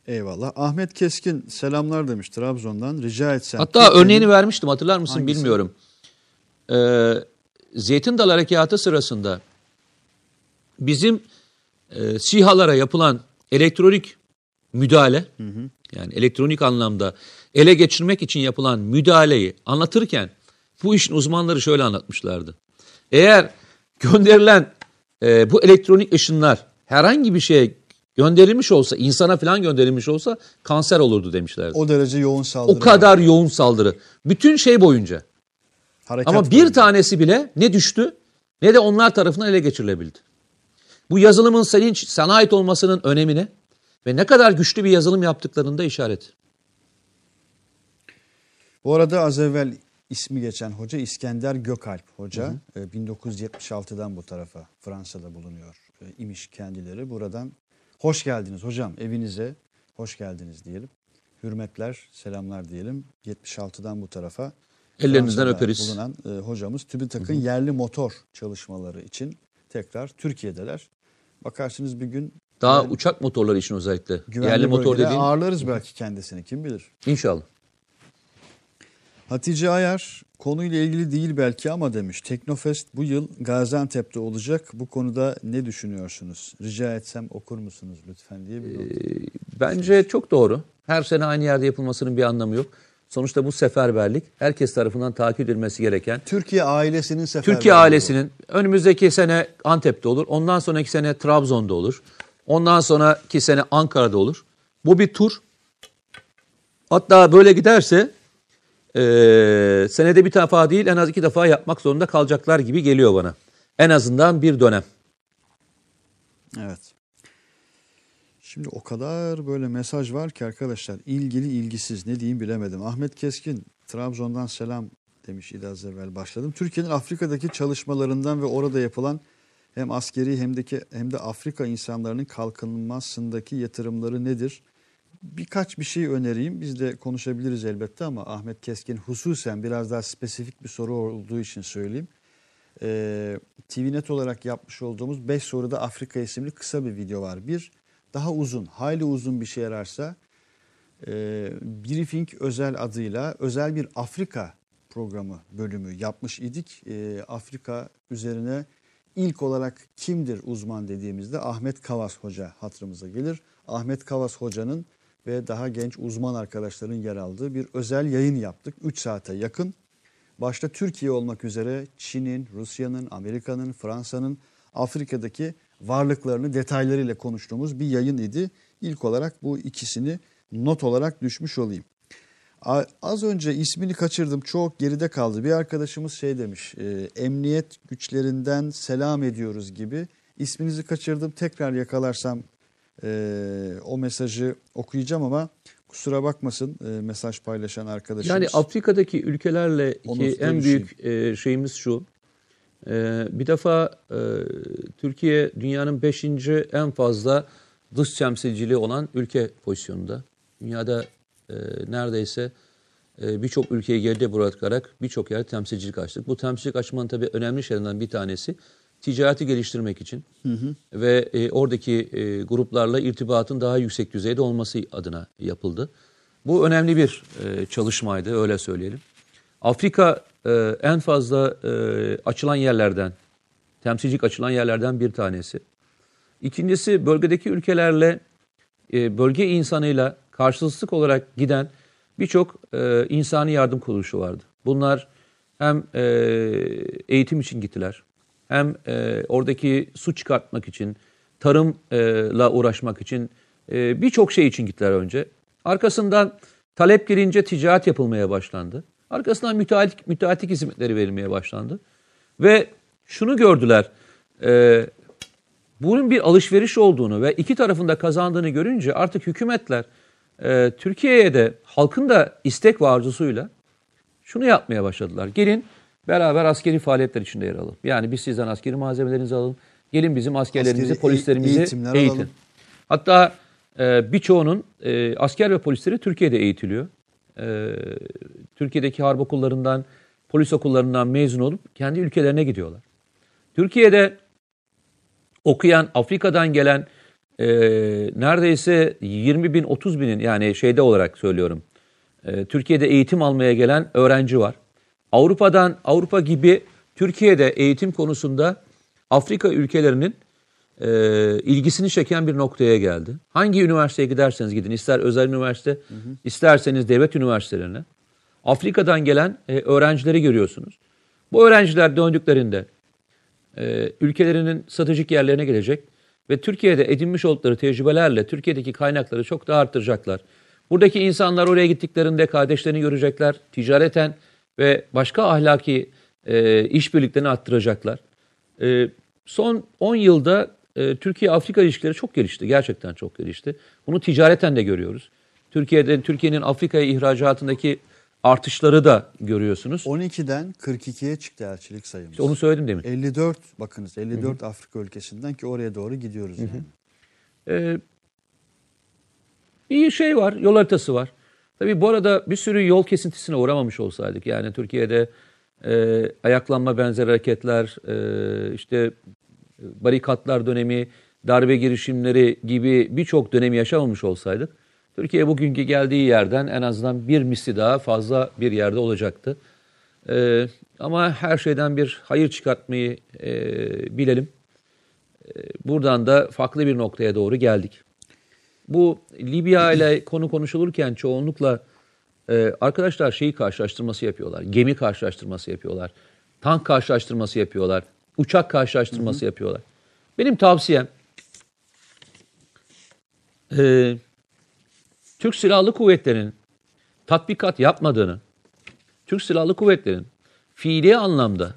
Eyvallah. Ahmet Keskin selamlar demiş Trabzon'dan. Rica etsem. Hatta Türkiye'nin- örneğini vermiştim hatırlar mısın Hangisi? bilmiyorum. Ee, Zeytin Dalı Harekatı sırasında bizim e, SİHA'lara yapılan elektronik müdahale yani elektronik anlamda ele geçirmek için yapılan müdahaleyi anlatırken bu işin uzmanları şöyle anlatmışlardı. Eğer gönderilen e, bu elektronik ışınlar herhangi bir şeye gönderilmiş olsa, insana falan gönderilmiş olsa kanser olurdu demişlerdi. O derece yoğun saldırı. O kadar yoğun saldırı. Bütün şey boyunca. Harekat Ama bir boyunca. tanesi bile ne düştü ne de onlar tarafından ele geçirilebildi. Bu yazılımın senin sana ait olmasının önemine ve ne kadar güçlü bir yazılım yaptıklarında da işaret. Bu arada az evvel ismi geçen hoca İskender Gökalp hoca. Ee, 1976'dan bu tarafa Fransa'da bulunuyor e, imiş kendileri. Buradan hoş geldiniz hocam evinize hoş geldiniz diyelim. Hürmetler, selamlar diyelim. 76'dan bu tarafa Ellerinizden Fransa'da öperiz. bulunan e, hocamız TÜBİTAK'ın yerli motor çalışmaları için tekrar Türkiye'deler. Bakarsınız bir gün Daha güven- uçak motorları için özellikle. Yerli motor dediğin ağırlarız belki kendisini kim bilir. inşallah. Hatice Ayar konuyla ilgili değil belki ama demiş. Teknofest bu yıl Gaziantep'te olacak. Bu konuda ne düşünüyorsunuz? Rica etsem okur musunuz lütfen diye bir not. Bence çok doğru. Her sene aynı yerde yapılmasının bir anlamı yok. Sonuçta bu seferberlik herkes tarafından takip edilmesi gereken Türkiye ailesinin seferberliği Türkiye bu. ailesinin önümüzdeki sene Antep'te olur. Ondan sonraki sene Trabzon'da olur. Ondan sonraki sene Ankara'da olur. Bu bir tur. Hatta böyle giderse eee, senede bir defa değil en az iki defa yapmak zorunda kalacaklar gibi geliyor bana. En azından bir dönem. Evet. Şimdi o kadar böyle mesaj var ki arkadaşlar ilgili ilgisiz ne diyeyim bilemedim. Ahmet Keskin Trabzon'dan selam demiş idi evvel başladım. Türkiye'nin Afrika'daki çalışmalarından ve orada yapılan hem askeri hem de, hem de Afrika insanlarının kalkınmasındaki yatırımları nedir? Birkaç bir şey önereyim. Biz de konuşabiliriz elbette ama Ahmet Keskin hususen biraz daha spesifik bir soru olduğu için söyleyeyim. Ee, TVNet olarak yapmış olduğumuz 5 soruda Afrika isimli kısa bir video var. Bir daha uzun, hayli uzun bir şey ararsa e, Briefing özel adıyla özel bir Afrika programı bölümü yapmış idik. E, Afrika üzerine ilk olarak kimdir uzman dediğimizde Ahmet Kavas Hoca hatırımıza gelir. Ahmet Kavas Hoca'nın ve daha genç uzman arkadaşların yer aldığı bir özel yayın yaptık. 3 saate yakın. Başta Türkiye olmak üzere Çin'in, Rusya'nın, Amerika'nın, Fransa'nın Afrika'daki varlıklarını detaylarıyla konuştuğumuz bir yayın idi. İlk olarak bu ikisini not olarak düşmüş olayım. Az önce ismini kaçırdım çok geride kaldı. Bir arkadaşımız şey demiş e, emniyet güçlerinden selam ediyoruz gibi. İsminizi kaçırdım tekrar yakalarsam e, o mesajı okuyacağım ama kusura bakmasın e, mesaj paylaşan arkadaşımız. Yani Afrika'daki ülkelerle ki en büyük e, şeyimiz şu. E, bir defa e, Türkiye dünyanın beşinci en fazla dış temsilciliği olan ülke pozisyonunda. Dünyada e, neredeyse e, birçok ülkeyi geride bırakarak birçok yerde temsilcilik açtık. Bu temsilcilik açmanın tabii önemli şeylerinden bir tanesi ticareti geliştirmek için ve e, oradaki e, gruplarla irtibatın daha yüksek düzeyde olması adına yapıldı. Bu önemli bir e, çalışmaydı öyle söyleyelim. Afrika e, en fazla e, açılan yerlerden, temsilcilik açılan yerlerden bir tanesi. İkincisi bölgedeki ülkelerle, e, bölge insanıyla karşılıksız olarak giden birçok e, insani yardım kuruluşu vardı. Bunlar hem e, eğitim için gittiler, hem e, oradaki su çıkartmak için, tarımla uğraşmak için, e, birçok şey için gittiler önce. Arkasından talep girince ticaret yapılmaya başlandı. Arkasından müteahhit, müteahhitlik hizmetleri verilmeye başlandı. Ve şunu gördüler, e, bunun bir alışveriş olduğunu ve iki tarafında kazandığını görünce artık hükümetler e, Türkiye'ye de halkın da istek ve arzusuyla şunu yapmaya başladılar. Gelin beraber askeri faaliyetler içinde yer alalım. Yani biz sizden askeri malzemelerinizi alalım. Gelin bizim askerlerimizi, Askeri polislerimizi eğitin. alalım. Hatta e, birçoğunun e, asker ve polisleri Türkiye'de eğitiliyor. E, Türkiye'deki harp okullarından, polis okullarından mezun olup kendi ülkelerine gidiyorlar. Türkiye'de okuyan Afrika'dan gelen e, neredeyse 20 bin 30 binin yani şeyde olarak söylüyorum. e, Türkiye'de eğitim almaya gelen öğrenci var. Avrupa'dan Avrupa gibi Türkiye'de eğitim konusunda Afrika ülkelerinin e, ilgisini çeken bir noktaya geldi. Hangi üniversiteye giderseniz gidin, ister özel üniversite, isterseniz devlet üniversitelerine. Afrika'dan gelen e, öğrencileri görüyorsunuz. Bu öğrenciler döndüklerinde e, ülkelerinin stratejik yerlerine gelecek ve Türkiye'de edinmiş oldukları tecrübelerle Türkiye'deki kaynakları çok daha arttıracaklar. Buradaki insanlar oraya gittiklerinde kardeşlerini görecekler, ticareten ve başka ahlaki e, işbirliklerini arttıracaklar. E, son 10 yılda e, Türkiye-Afrika ilişkileri çok gelişti, gerçekten çok gelişti. Bunu ticareten de görüyoruz. Türkiye'de Türkiye'nin Afrika'ya ihracatındaki artışları da görüyorsunuz. 12'den 42'ye çıktı elçilik sayımız. İşte onu söyledim demin. 54 bakınız 54 Afrika ülkesinden ki oraya doğru gidiyoruz yani. Ee, bir şey var, yol haritası var. Tabii bu arada bir sürü yol kesintisine uğramamış olsaydık, yani Türkiye'de e, ayaklanma benzer hareketler, e, işte barikatlar dönemi, darbe girişimleri gibi birçok dönemi yaşamamış olsaydık, Türkiye bugünkü geldiği yerden en azından bir misli daha fazla bir yerde olacaktı. E, ama her şeyden bir hayır çıkartmayı e, bilelim. E, buradan da farklı bir noktaya doğru geldik. Bu Libya ile konu konuşulurken çoğunlukla e, arkadaşlar şeyi karşılaştırması yapıyorlar. Gemi karşılaştırması yapıyorlar. Tank karşılaştırması yapıyorlar. Uçak karşılaştırması yapıyorlar. Benim tavsiyem e, Türk Silahlı Kuvvetleri'nin tatbikat yapmadığını, Türk Silahlı Kuvvetleri'nin fiili anlamda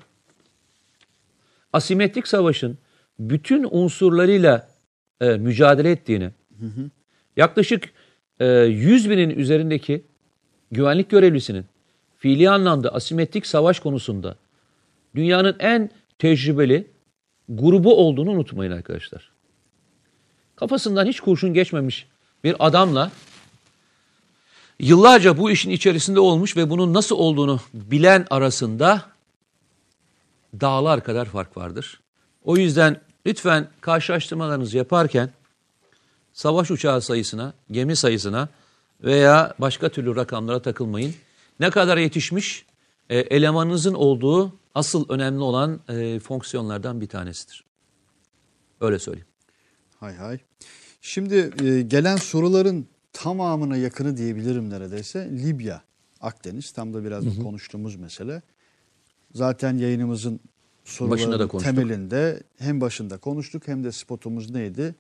asimetrik savaşın bütün unsurlarıyla e, mücadele ettiğini, yaklaşık e, 100 binin üzerindeki güvenlik görevlisinin fiili anlamda asimetrik savaş konusunda dünyanın en tecrübeli grubu olduğunu unutmayın arkadaşlar. Kafasından hiç kurşun geçmemiş bir adamla yıllarca bu işin içerisinde olmuş ve bunun nasıl olduğunu bilen arasında dağlar kadar fark vardır. O yüzden lütfen karşılaştırmalarınızı yaparken savaş uçağı sayısına, gemi sayısına veya başka türlü rakamlara takılmayın. Ne kadar yetişmiş e, elemanınızın olduğu asıl önemli olan e, fonksiyonlardan bir tanesidir. Öyle söyleyeyim. Hay hay. Şimdi e, gelen soruların tamamına yakını diyebilirim neredeyse. Libya, Akdeniz tam da biraz da konuştuğumuz mesele. Zaten yayınımızın konuştuk. temelinde hem başında konuştuk hem de spotumuz neydi?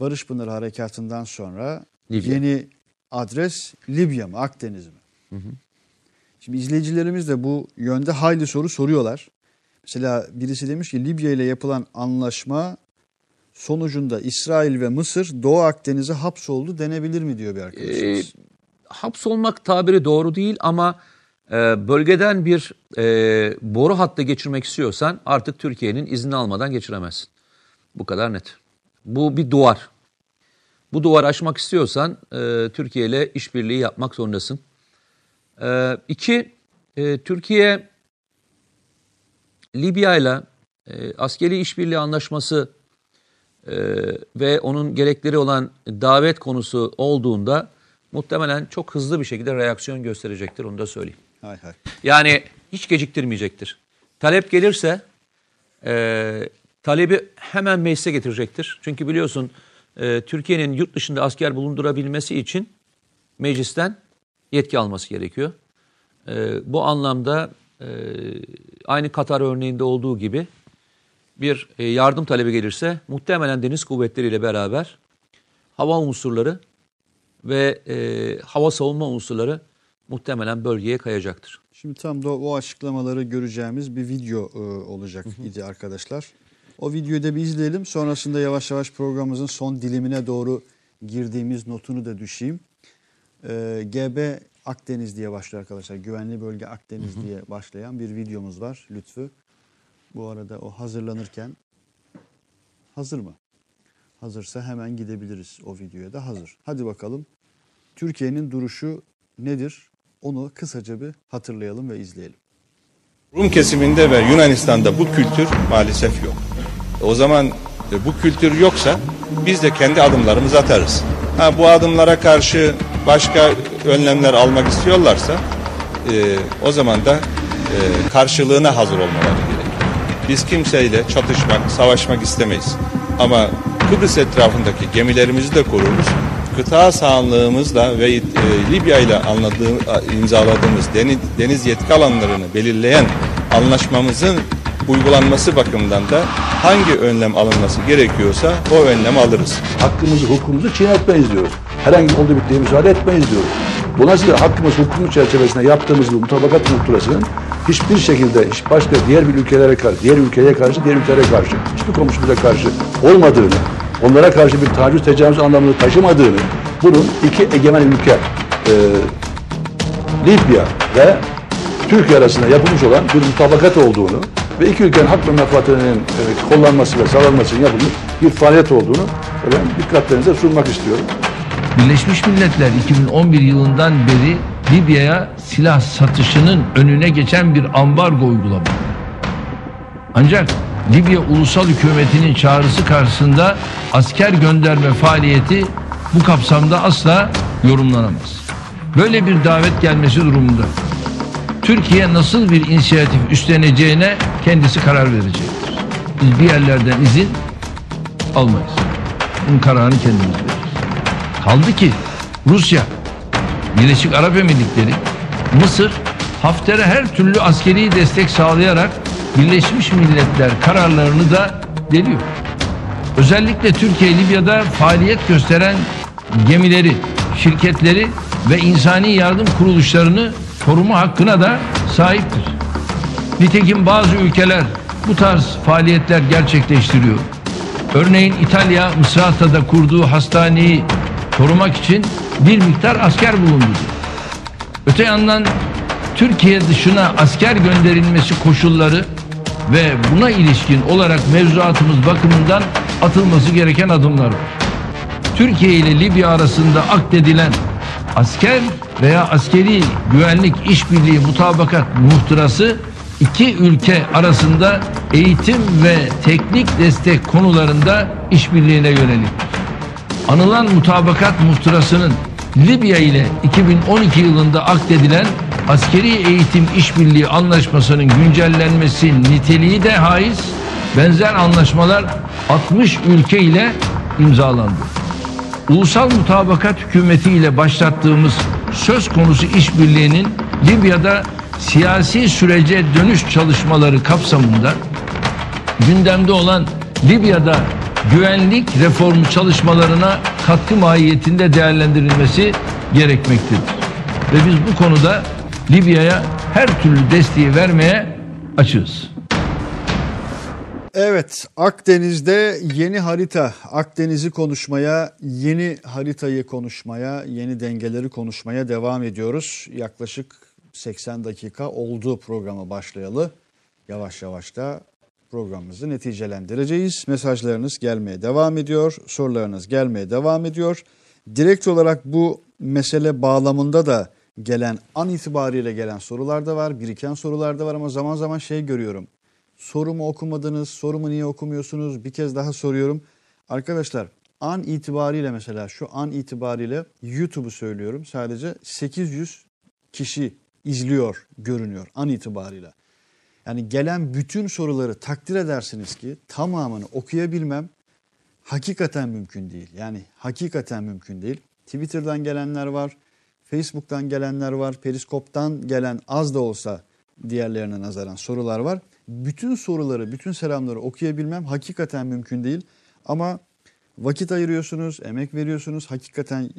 Barış Pınarı Harekatı'ndan sonra Libya. yeni adres Libya mı, Akdeniz mi? Şimdi izleyicilerimiz de bu yönde hayli soru soruyorlar. Mesela birisi demiş ki Libya ile yapılan anlaşma sonucunda İsrail ve Mısır Doğu Akdeniz'e hapsoldu denebilir mi diyor bir arkadaşımız. Ee, hapsolmak tabiri doğru değil ama e, bölgeden bir e, boru hattı geçirmek istiyorsan artık Türkiye'nin izni almadan geçiremezsin. Bu kadar net. Bu bir duvar. Bu duvar aşmak istiyorsan e, Türkiye ile işbirliği yapmak zorundasın. E, iki, e, Türkiye Libya ile askeri işbirliği anlaşması e, ve onun gerekleri olan davet konusu olduğunda muhtemelen çok hızlı bir şekilde reaksiyon gösterecektir onu da söyleyeyim. Hay hay. Yani hiç geciktirmeyecektir. Talep gelirse e, talebi hemen meclise getirecektir. Çünkü biliyorsun e, Türkiye'nin yurt dışında asker bulundurabilmesi için meclisten yetki alması gerekiyor. E, bu anlamda e, aynı Katar örneğinde olduğu gibi bir e, yardım talebi gelirse muhtemelen deniz kuvvetleriyle beraber hava unsurları ve e, hava savunma unsurları muhtemelen bölgeye kayacaktır. Şimdi tam da o açıklamaları göreceğimiz bir video e, olacak idi arkadaşlar. O videoyu da bir izleyelim. Sonrasında yavaş yavaş programımızın son dilimine doğru girdiğimiz notunu da düşeyim. E, GB Akdeniz diye başlıyor arkadaşlar. Güvenli Bölge Akdeniz diye başlayan bir videomuz var Lütfü. Bu arada o hazırlanırken hazır mı? Hazırsa hemen gidebiliriz o videoya da hazır. Hadi bakalım. Türkiye'nin duruşu nedir? Onu kısaca bir hatırlayalım ve izleyelim. Rum kesiminde ve Yunanistan'da bu kültür maalesef yok. O zaman e, bu kültür yoksa biz de kendi adımlarımızı atarız. Ha, bu adımlara karşı başka önlemler almak istiyorlarsa e, o zaman da e, karşılığına hazır olmaları gerekir. Biz kimseyle çatışmak, savaşmak istemeyiz. Ama Kıbrıs etrafındaki gemilerimizi de koruruz. Kıta sahanlığımızla ve e, Libya ile anladığım, imzaladığımız deniz, deniz yetki alanlarını belirleyen anlaşmamızın uygulanması bakımından da hangi önlem alınması gerekiyorsa o önlem alırız. hakkımızı, hukukumuzu çiğnetmeyiz diyoruz. Herhangi olduğu bittiği müsaade etmeyiz diyoruz. Dolayısıyla hakkımız, hukukumuz çerçevesinde yaptığımız bu mutabakat muhtırasının hiçbir şekilde hiç başka diğer bir ülkelere karşı, diğer ülkeye karşı, diğer ülkelere karşı, hiçbir komşumuza karşı olmadığını, onlara karşı bir taciz tecavüz anlamını taşımadığını, bunun iki egemen ülke, e, Libya ve Türkiye arasında yapılmış olan bir mutabakat olduğunu ve iki ülkenin hak ve menfaatlerinin kullanması ve sağlanması için yapılmış bir faaliyet olduğunu ben dikkatlerinize sunmak istiyorum. Birleşmiş Milletler 2011 yılından beri Libya'ya silah satışının önüne geçen bir ambargo uyguladı. Ancak Libya ulusal hükümetinin çağrısı karşısında asker gönderme faaliyeti bu kapsamda asla yorumlanamaz. Böyle bir davet gelmesi durumunda Türkiye nasıl bir inisiyatif üstleneceğine kendisi karar verecektir. Biz bir yerlerden izin almayız. Bunun kararını kendimiz veririz. Kaldı ki Rusya, Birleşik Arap Emirlikleri, Mısır Hafter'e her türlü askeri destek sağlayarak Birleşmiş Milletler kararlarını da deliyor. Özellikle Türkiye Libya'da faaliyet gösteren gemileri, şirketleri ve insani yardım kuruluşlarını koruma hakkına da sahiptir. Nitekim bazı ülkeler bu tarz faaliyetler gerçekleştiriyor. Örneğin İtalya Mısrata'da kurduğu hastaneyi korumak için bir miktar asker bulundu. Öte yandan Türkiye dışına asker gönderilmesi koşulları ve buna ilişkin olarak mevzuatımız bakımından atılması gereken adımlar var. Türkiye ile Libya arasında akdedilen asker veya askeri güvenlik işbirliği mutabakat muhtırası iki ülke arasında eğitim ve teknik destek konularında işbirliğine yöneliktir. Anılan mutabakat muhtırasının Libya ile 2012 yılında akdedilen askeri eğitim işbirliği anlaşmasının güncellenmesi niteliği de haiz benzer anlaşmalar 60 ülke ile imzalandı. Ulusal mutabakat hükümeti ile başlattığımız söz konusu işbirliğinin Libya'da siyasi sürece dönüş çalışmaları kapsamında gündemde olan Libya'da güvenlik reformu çalışmalarına katkı mahiyetinde değerlendirilmesi gerekmektedir. Ve biz bu konuda Libya'ya her türlü desteği vermeye açığız. Evet, Akdeniz'de yeni harita. Akdeniz'i konuşmaya, yeni haritayı konuşmaya, yeni dengeleri konuşmaya devam ediyoruz. Yaklaşık 80 dakika oldu programa başlayalı. Yavaş yavaş da programımızı neticelendireceğiz. Mesajlarınız gelmeye devam ediyor, sorularınız gelmeye devam ediyor. Direkt olarak bu mesele bağlamında da gelen an itibariyle gelen sorular da var, biriken sorular da var ama zaman zaman şey görüyorum sorumu okumadınız, sorumu niye okumuyorsunuz? Bir kez daha soruyorum. Arkadaşlar an itibariyle mesela şu an itibariyle YouTube'u söylüyorum. Sadece 800 kişi izliyor, görünüyor an itibariyle. Yani gelen bütün soruları takdir edersiniz ki tamamını okuyabilmem hakikaten mümkün değil. Yani hakikaten mümkün değil. Twitter'dan gelenler var, Facebook'tan gelenler var, Periskop'tan gelen az da olsa diğerlerine nazaran sorular var. Bütün soruları, bütün selamları okuyabilmem hakikaten mümkün değil. Ama vakit ayırıyorsunuz, emek veriyorsunuz. Hakikaten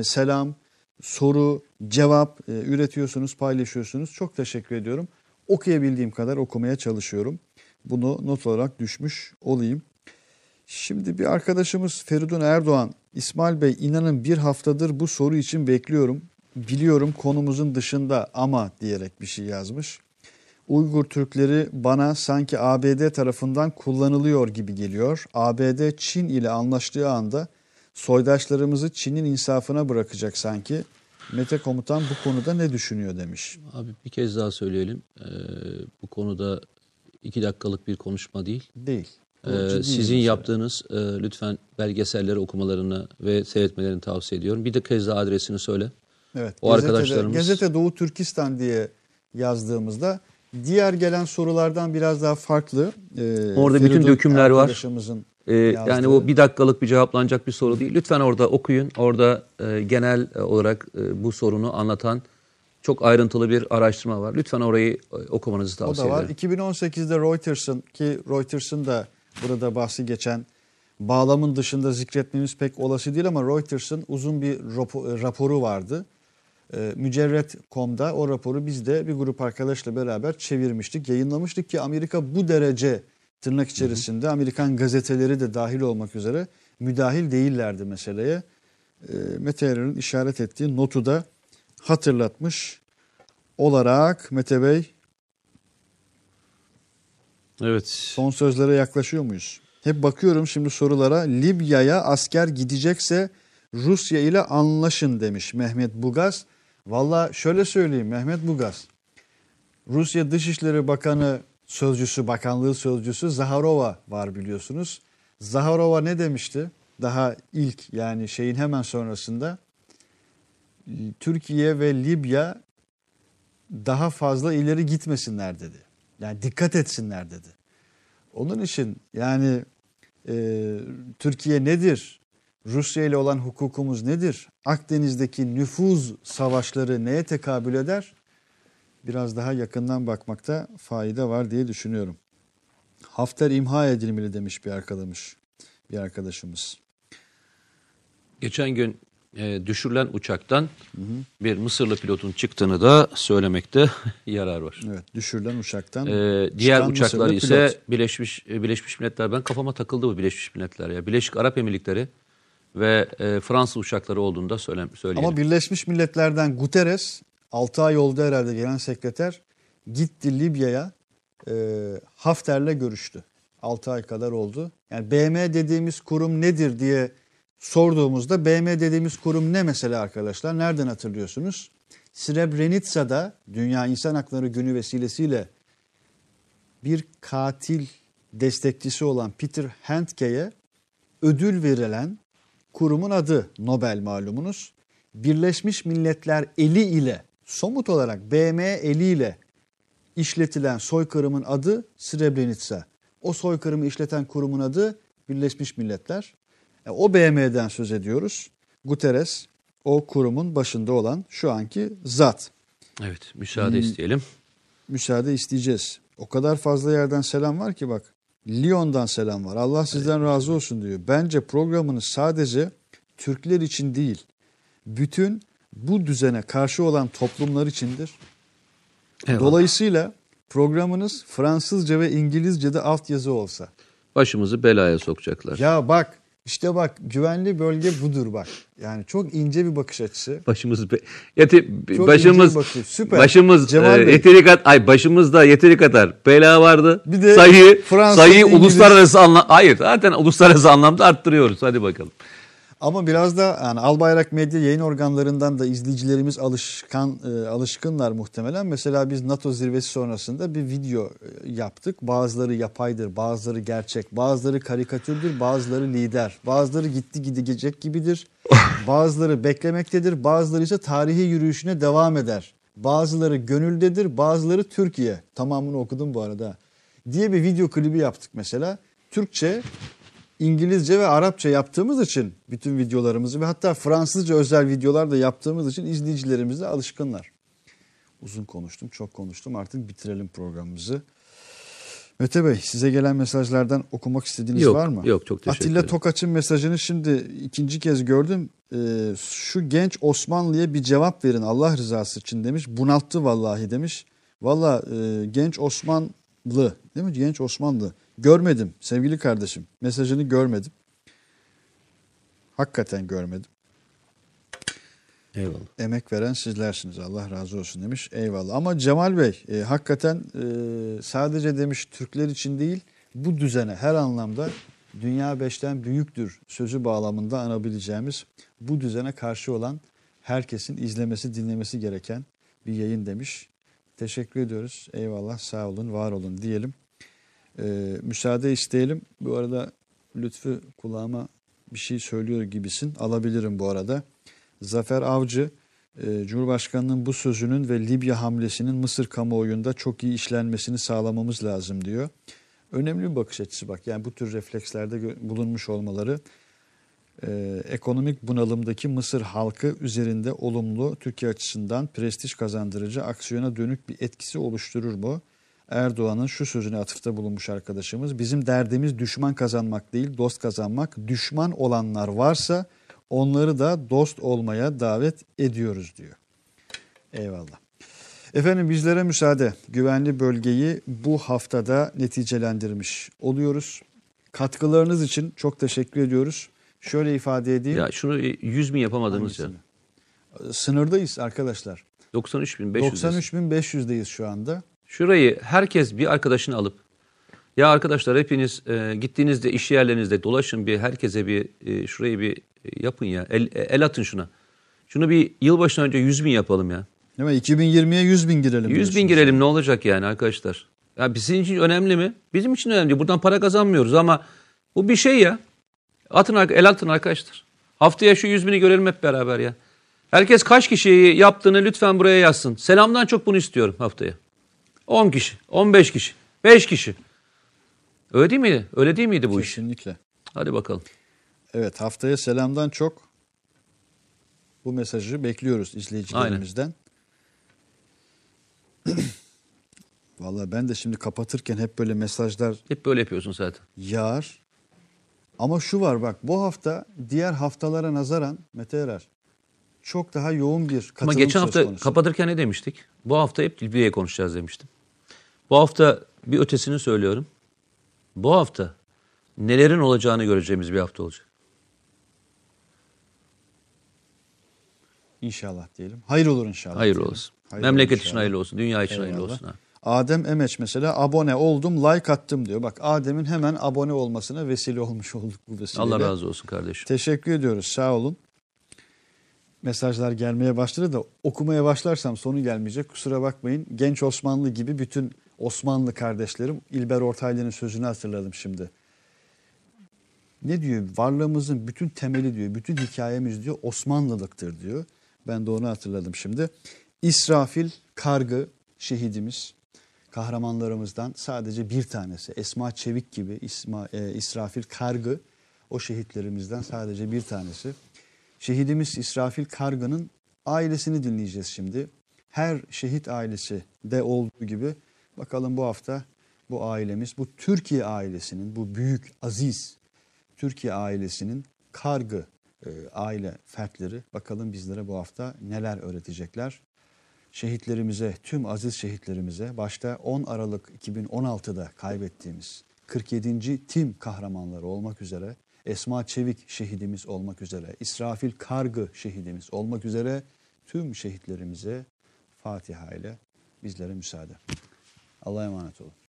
e, selam, soru, cevap e, üretiyorsunuz, paylaşıyorsunuz. Çok teşekkür ediyorum. Okuyabildiğim kadar okumaya çalışıyorum. Bunu not olarak düşmüş olayım. Şimdi bir arkadaşımız Feridun Erdoğan, İsmail Bey inanın bir haftadır bu soru için bekliyorum. Biliyorum konumuzun dışında ama diyerek bir şey yazmış. Uygur Türkleri bana sanki ABD tarafından kullanılıyor gibi geliyor. ABD Çin ile anlaştığı anda soydaşlarımızı Çin'in insafına bırakacak sanki. Mete Komutan bu konuda ne düşünüyor demiş. Abi bir kez daha söyleyelim. Ee, bu konuda iki dakikalık bir konuşma değil. Değil. Ee, sizin yaptığınız e, lütfen belgeselleri okumalarını ve seyretmelerini tavsiye ediyorum. Bir de kez daha adresini söyle. Evet. O gazetede- arkadaşlarımız Gazete Doğu Türkistan diye yazdığımızda diğer gelen sorulardan biraz daha farklı. Ee, Orada bütün Feridun dökümler var. Ee, yani o bir dakikalık bir cevaplanacak bir soru değil. Lütfen orada okuyun. Orada e, genel olarak e, bu sorunu anlatan çok ayrıntılı bir araştırma var. Lütfen orayı e, okumanızı O tavsiye da var. ederim. 2018'de Reuters'ın ki Reuters'ın da burada bahsi geçen bağlamın dışında zikretmemiz pek olası değil ama Reuters'ın uzun bir rapo- raporu vardı. Ee, Mücerret.com'da o raporu biz de bir grup arkadaşla beraber çevirmiştik, yayınlamıştık ki Amerika bu derece tırnak içerisinde Amerikan gazeteleri de dahil olmak üzere müdahil değillerdi meseleye. Ee, Mete Yarar'ın işaret ettiği notu da hatırlatmış olarak Mete Bey Evet. Son sözlere yaklaşıyor muyuz? Hep bakıyorum şimdi sorulara. Libya'ya asker gidecekse Rusya ile anlaşın demiş Mehmet Bugaz. Valla şöyle söyleyeyim Mehmet Bugaz. Rusya Dışişleri Bakanı sözcüsü, bakanlığı sözcüsü Zaharova var biliyorsunuz. Zaharova ne demişti? Daha ilk yani şeyin hemen sonrasında Türkiye ve Libya daha fazla ileri gitmesinler dedi. Yani dikkat etsinler dedi. Onun için yani e, Türkiye nedir? Rusya ile olan hukukumuz nedir? Akdeniz'deki nüfuz savaşları neye tekabül eder? Biraz daha yakından bakmakta fayda var diye düşünüyorum. Hafter imha edilmeli demiş bir arkadaşımız. Bir arkadaşımız. Geçen gün e, düşürülen uçaktan bir Mısırlı pilotun çıktığını da söylemekte yarar var. Evet, düşürülen uçaktan. Ee, diğer uçaklar Mısırlı ise pilot. Birleşmiş Birleşmiş Milletler. Ben kafama takıldı bu Birleşmiş Milletler ya. Birleşik Arap Emirlikleri ve e, Fransız uçakları olduğunu da söyle, söyleyelim. Ama Birleşmiş Milletler'den Guterres 6 ay oldu herhalde gelen sekreter gitti Libya'ya e, Hafter'le görüştü. 6 ay kadar oldu. Yani BM dediğimiz kurum nedir diye sorduğumuzda BM dediğimiz kurum ne mesela arkadaşlar? Nereden hatırlıyorsunuz? Srebrenica'da Dünya İnsan Hakları Günü vesilesiyle bir katil destekçisi olan Peter Handke'ye ödül verilen kurumun adı Nobel malumunuz. Birleşmiş Milletler eli ile somut olarak BM eliyle işletilen soykırımın adı Srebrenica. O soykırımı işleten kurumun adı Birleşmiş Milletler. E, O BM'den söz ediyoruz. Guterres o kurumun başında olan şu anki zat. Evet müsaade Hmm. isteyelim. Müsaade isteyeceğiz. O kadar fazla yerden selam var ki bak. Lyon'dan selam var. Allah sizden razı olsun diyor. Bence programınız sadece Türkler için değil, bütün bu düzene karşı olan toplumlar içindir. Eyvallah. Dolayısıyla programınız Fransızca ve İngilizce'de altyazı olsa. Başımızı belaya sokacaklar. Ya bak işte bak güvenli bölge budur bak. Yani çok ince bir bakış açısı. Başımız be, yeti, Çok başımız bakıyor. Süper. başımız Cemal e, Bey. yeteri kadar ay başımızda yeteri kadar bela vardı. Bir de sayıyı Fransız, sayıyı İngiliz. uluslararası anlam hayır zaten uluslararası anlamda arttırıyoruz. Hadi bakalım. Ama biraz da yani Albayrak Medya yayın organlarından da izleyicilerimiz alışkan e, alışkınlar muhtemelen. Mesela biz NATO zirvesi sonrasında bir video e, yaptık. Bazıları yapaydır, bazıları gerçek, bazıları karikatürdür, bazıları lider, bazıları gitti gidecek gibidir. Bazıları beklemektedir, bazıları ise tarihi yürüyüşüne devam eder. Bazıları gönüldedir, bazıları Türkiye. Tamamını okudum bu arada. Diye bir video klibi yaptık mesela. Türkçe, İngilizce ve Arapça yaptığımız için bütün videolarımızı ve hatta Fransızca özel videolar da yaptığımız için izleyicilerimiz de alışkınlar. Uzun konuştum, çok konuştum. Artık bitirelim programımızı. Mete Bey, size gelen mesajlardan okumak istediğiniz Yok, var mı? yok, çok teşekkür Atilla ederim. Tokaç'ın mesajını şimdi ikinci kez gördüm. Ee, şu genç Osmanlı'ya bir cevap verin Allah rızası için demiş. Bunalttı vallahi demiş. Valla e, genç Osmanlı değil mi? Genç Osmanlı. Görmedim sevgili kardeşim. Mesajını görmedim. Hakikaten görmedim. Eyvallah. Emek veren sizlersiniz. Allah razı olsun demiş. Eyvallah. Ama Cemal Bey e, hakikaten e, sadece demiş Türkler için değil bu düzene her anlamda dünya beşten büyüktür sözü bağlamında anabileceğimiz bu düzene karşı olan herkesin izlemesi dinlemesi gereken bir yayın demiş. Teşekkür ediyoruz. Eyvallah sağ olun var olun diyelim. E, müsaade isteyelim. Bu arada Lütfü kulağıma bir şey söylüyor gibisin. Alabilirim bu arada. Zafer Avcı, e, Cumhurbaşkanı'nın bu sözünün ve Libya hamlesinin Mısır kamuoyunda çok iyi işlenmesini sağlamamız lazım diyor. Önemli bir bakış açısı bak. Yani bu tür reflekslerde bulunmuş olmaları e, ekonomik bunalımdaki Mısır halkı üzerinde olumlu Türkiye açısından prestij kazandırıcı aksiyona dönük bir etkisi oluşturur mu? Erdoğan'ın şu sözüne atıfta bulunmuş arkadaşımız. Bizim derdimiz düşman kazanmak değil dost kazanmak. Düşman olanlar varsa onları da dost olmaya davet ediyoruz diyor. Eyvallah. Efendim bizlere müsaade. Güvenli bölgeyi bu haftada neticelendirmiş oluyoruz. Katkılarınız için çok teşekkür ediyoruz. Şöyle ifade edeyim. Ya şunu 100 bin yapamadınız ya. Sınırdayız arkadaşlar. 93 bin 500. 93.500'deyiz şu anda. Şurayı herkes bir arkadaşını alıp ya arkadaşlar hepiniz e, gittiğinizde iş yerlerinizde dolaşın bir herkese bir e, şurayı bir e, yapın ya. El, el atın şuna. Şunu bir yılbaşından önce 100 bin yapalım ya. Değil mi? 2020'ye 100 bin girelim. 100 bin girelim ne olacak yani arkadaşlar? Ya bizim için önemli mi? Bizim için önemli. Buradan para kazanmıyoruz ama bu bir şey ya. Atın el atın arkadaşlar. Haftaya şu 100 bini görelim hep beraber ya. Herkes kaç kişiyi yaptığını lütfen buraya yazsın. Selamdan çok bunu istiyorum haftaya. 10 kişi, 15 kişi, 5 kişi. Öyle değil miydi? Öyle değil miydi bu iş? Kesinlikle. Hadi bakalım. Evet haftaya selamdan çok bu mesajı bekliyoruz izleyicilerimizden. Vallahi ben de şimdi kapatırken hep böyle mesajlar Hep böyle yapıyorsun zaten. yağar. Ama şu var bak bu hafta diğer haftalara nazaran Mete Erer çok daha yoğun bir katılım Ama geçen hafta konusu. kapatırken ne demiştik? Bu hafta hep Libya'ya konuşacağız demiştim. Bu hafta bir ötesini söylüyorum. Bu hafta nelerin olacağını göreceğimiz bir hafta olacak. İnşallah diyelim. Hayır olur inşallah. Hayırlı diyelim. olsun. Hayır Memleket olur için inşallah. hayırlı olsun. Dünya için hayırlı Eyvallah. olsun. Ha. Adem Emeç mesela abone oldum, like attım diyor. Bak Adem'in hemen abone olmasına vesile olmuş olduk bu vesileyle. Allah razı olsun kardeşim. Teşekkür ediyoruz. Sağ olun. Mesajlar gelmeye başladı da okumaya başlarsam sonu gelmeyecek. Kusura bakmayın. Genç Osmanlı gibi bütün Osmanlı kardeşlerim İlber Ortaylı'nın sözünü hatırladım şimdi. Ne diyor? Varlığımızın bütün temeli diyor. Bütün hikayemiz diyor Osmanlılıktır diyor. Ben de onu hatırladım şimdi. İsrafil Kargı şehidimiz kahramanlarımızdan sadece bir tanesi. Esma Çevik gibi İsma, e, İsrafil Kargı o şehitlerimizden sadece bir tanesi. Şehidimiz İsrafil Kargı'nın ailesini dinleyeceğiz şimdi. Her şehit ailesi de olduğu gibi bakalım bu hafta bu ailemiz, bu Türkiye ailesinin, bu büyük, aziz Türkiye ailesinin Kargı e, aile fertleri bakalım bizlere bu hafta neler öğretecekler. Şehitlerimize, tüm aziz şehitlerimize başta 10 Aralık 2016'da kaybettiğimiz 47. tim kahramanları olmak üzere Esma Çevik şehidimiz olmak üzere, İsrafil Kargı şehidimiz olmak üzere tüm şehitlerimize Fatiha ile bizlere müsaade. Allah'a emanet olun.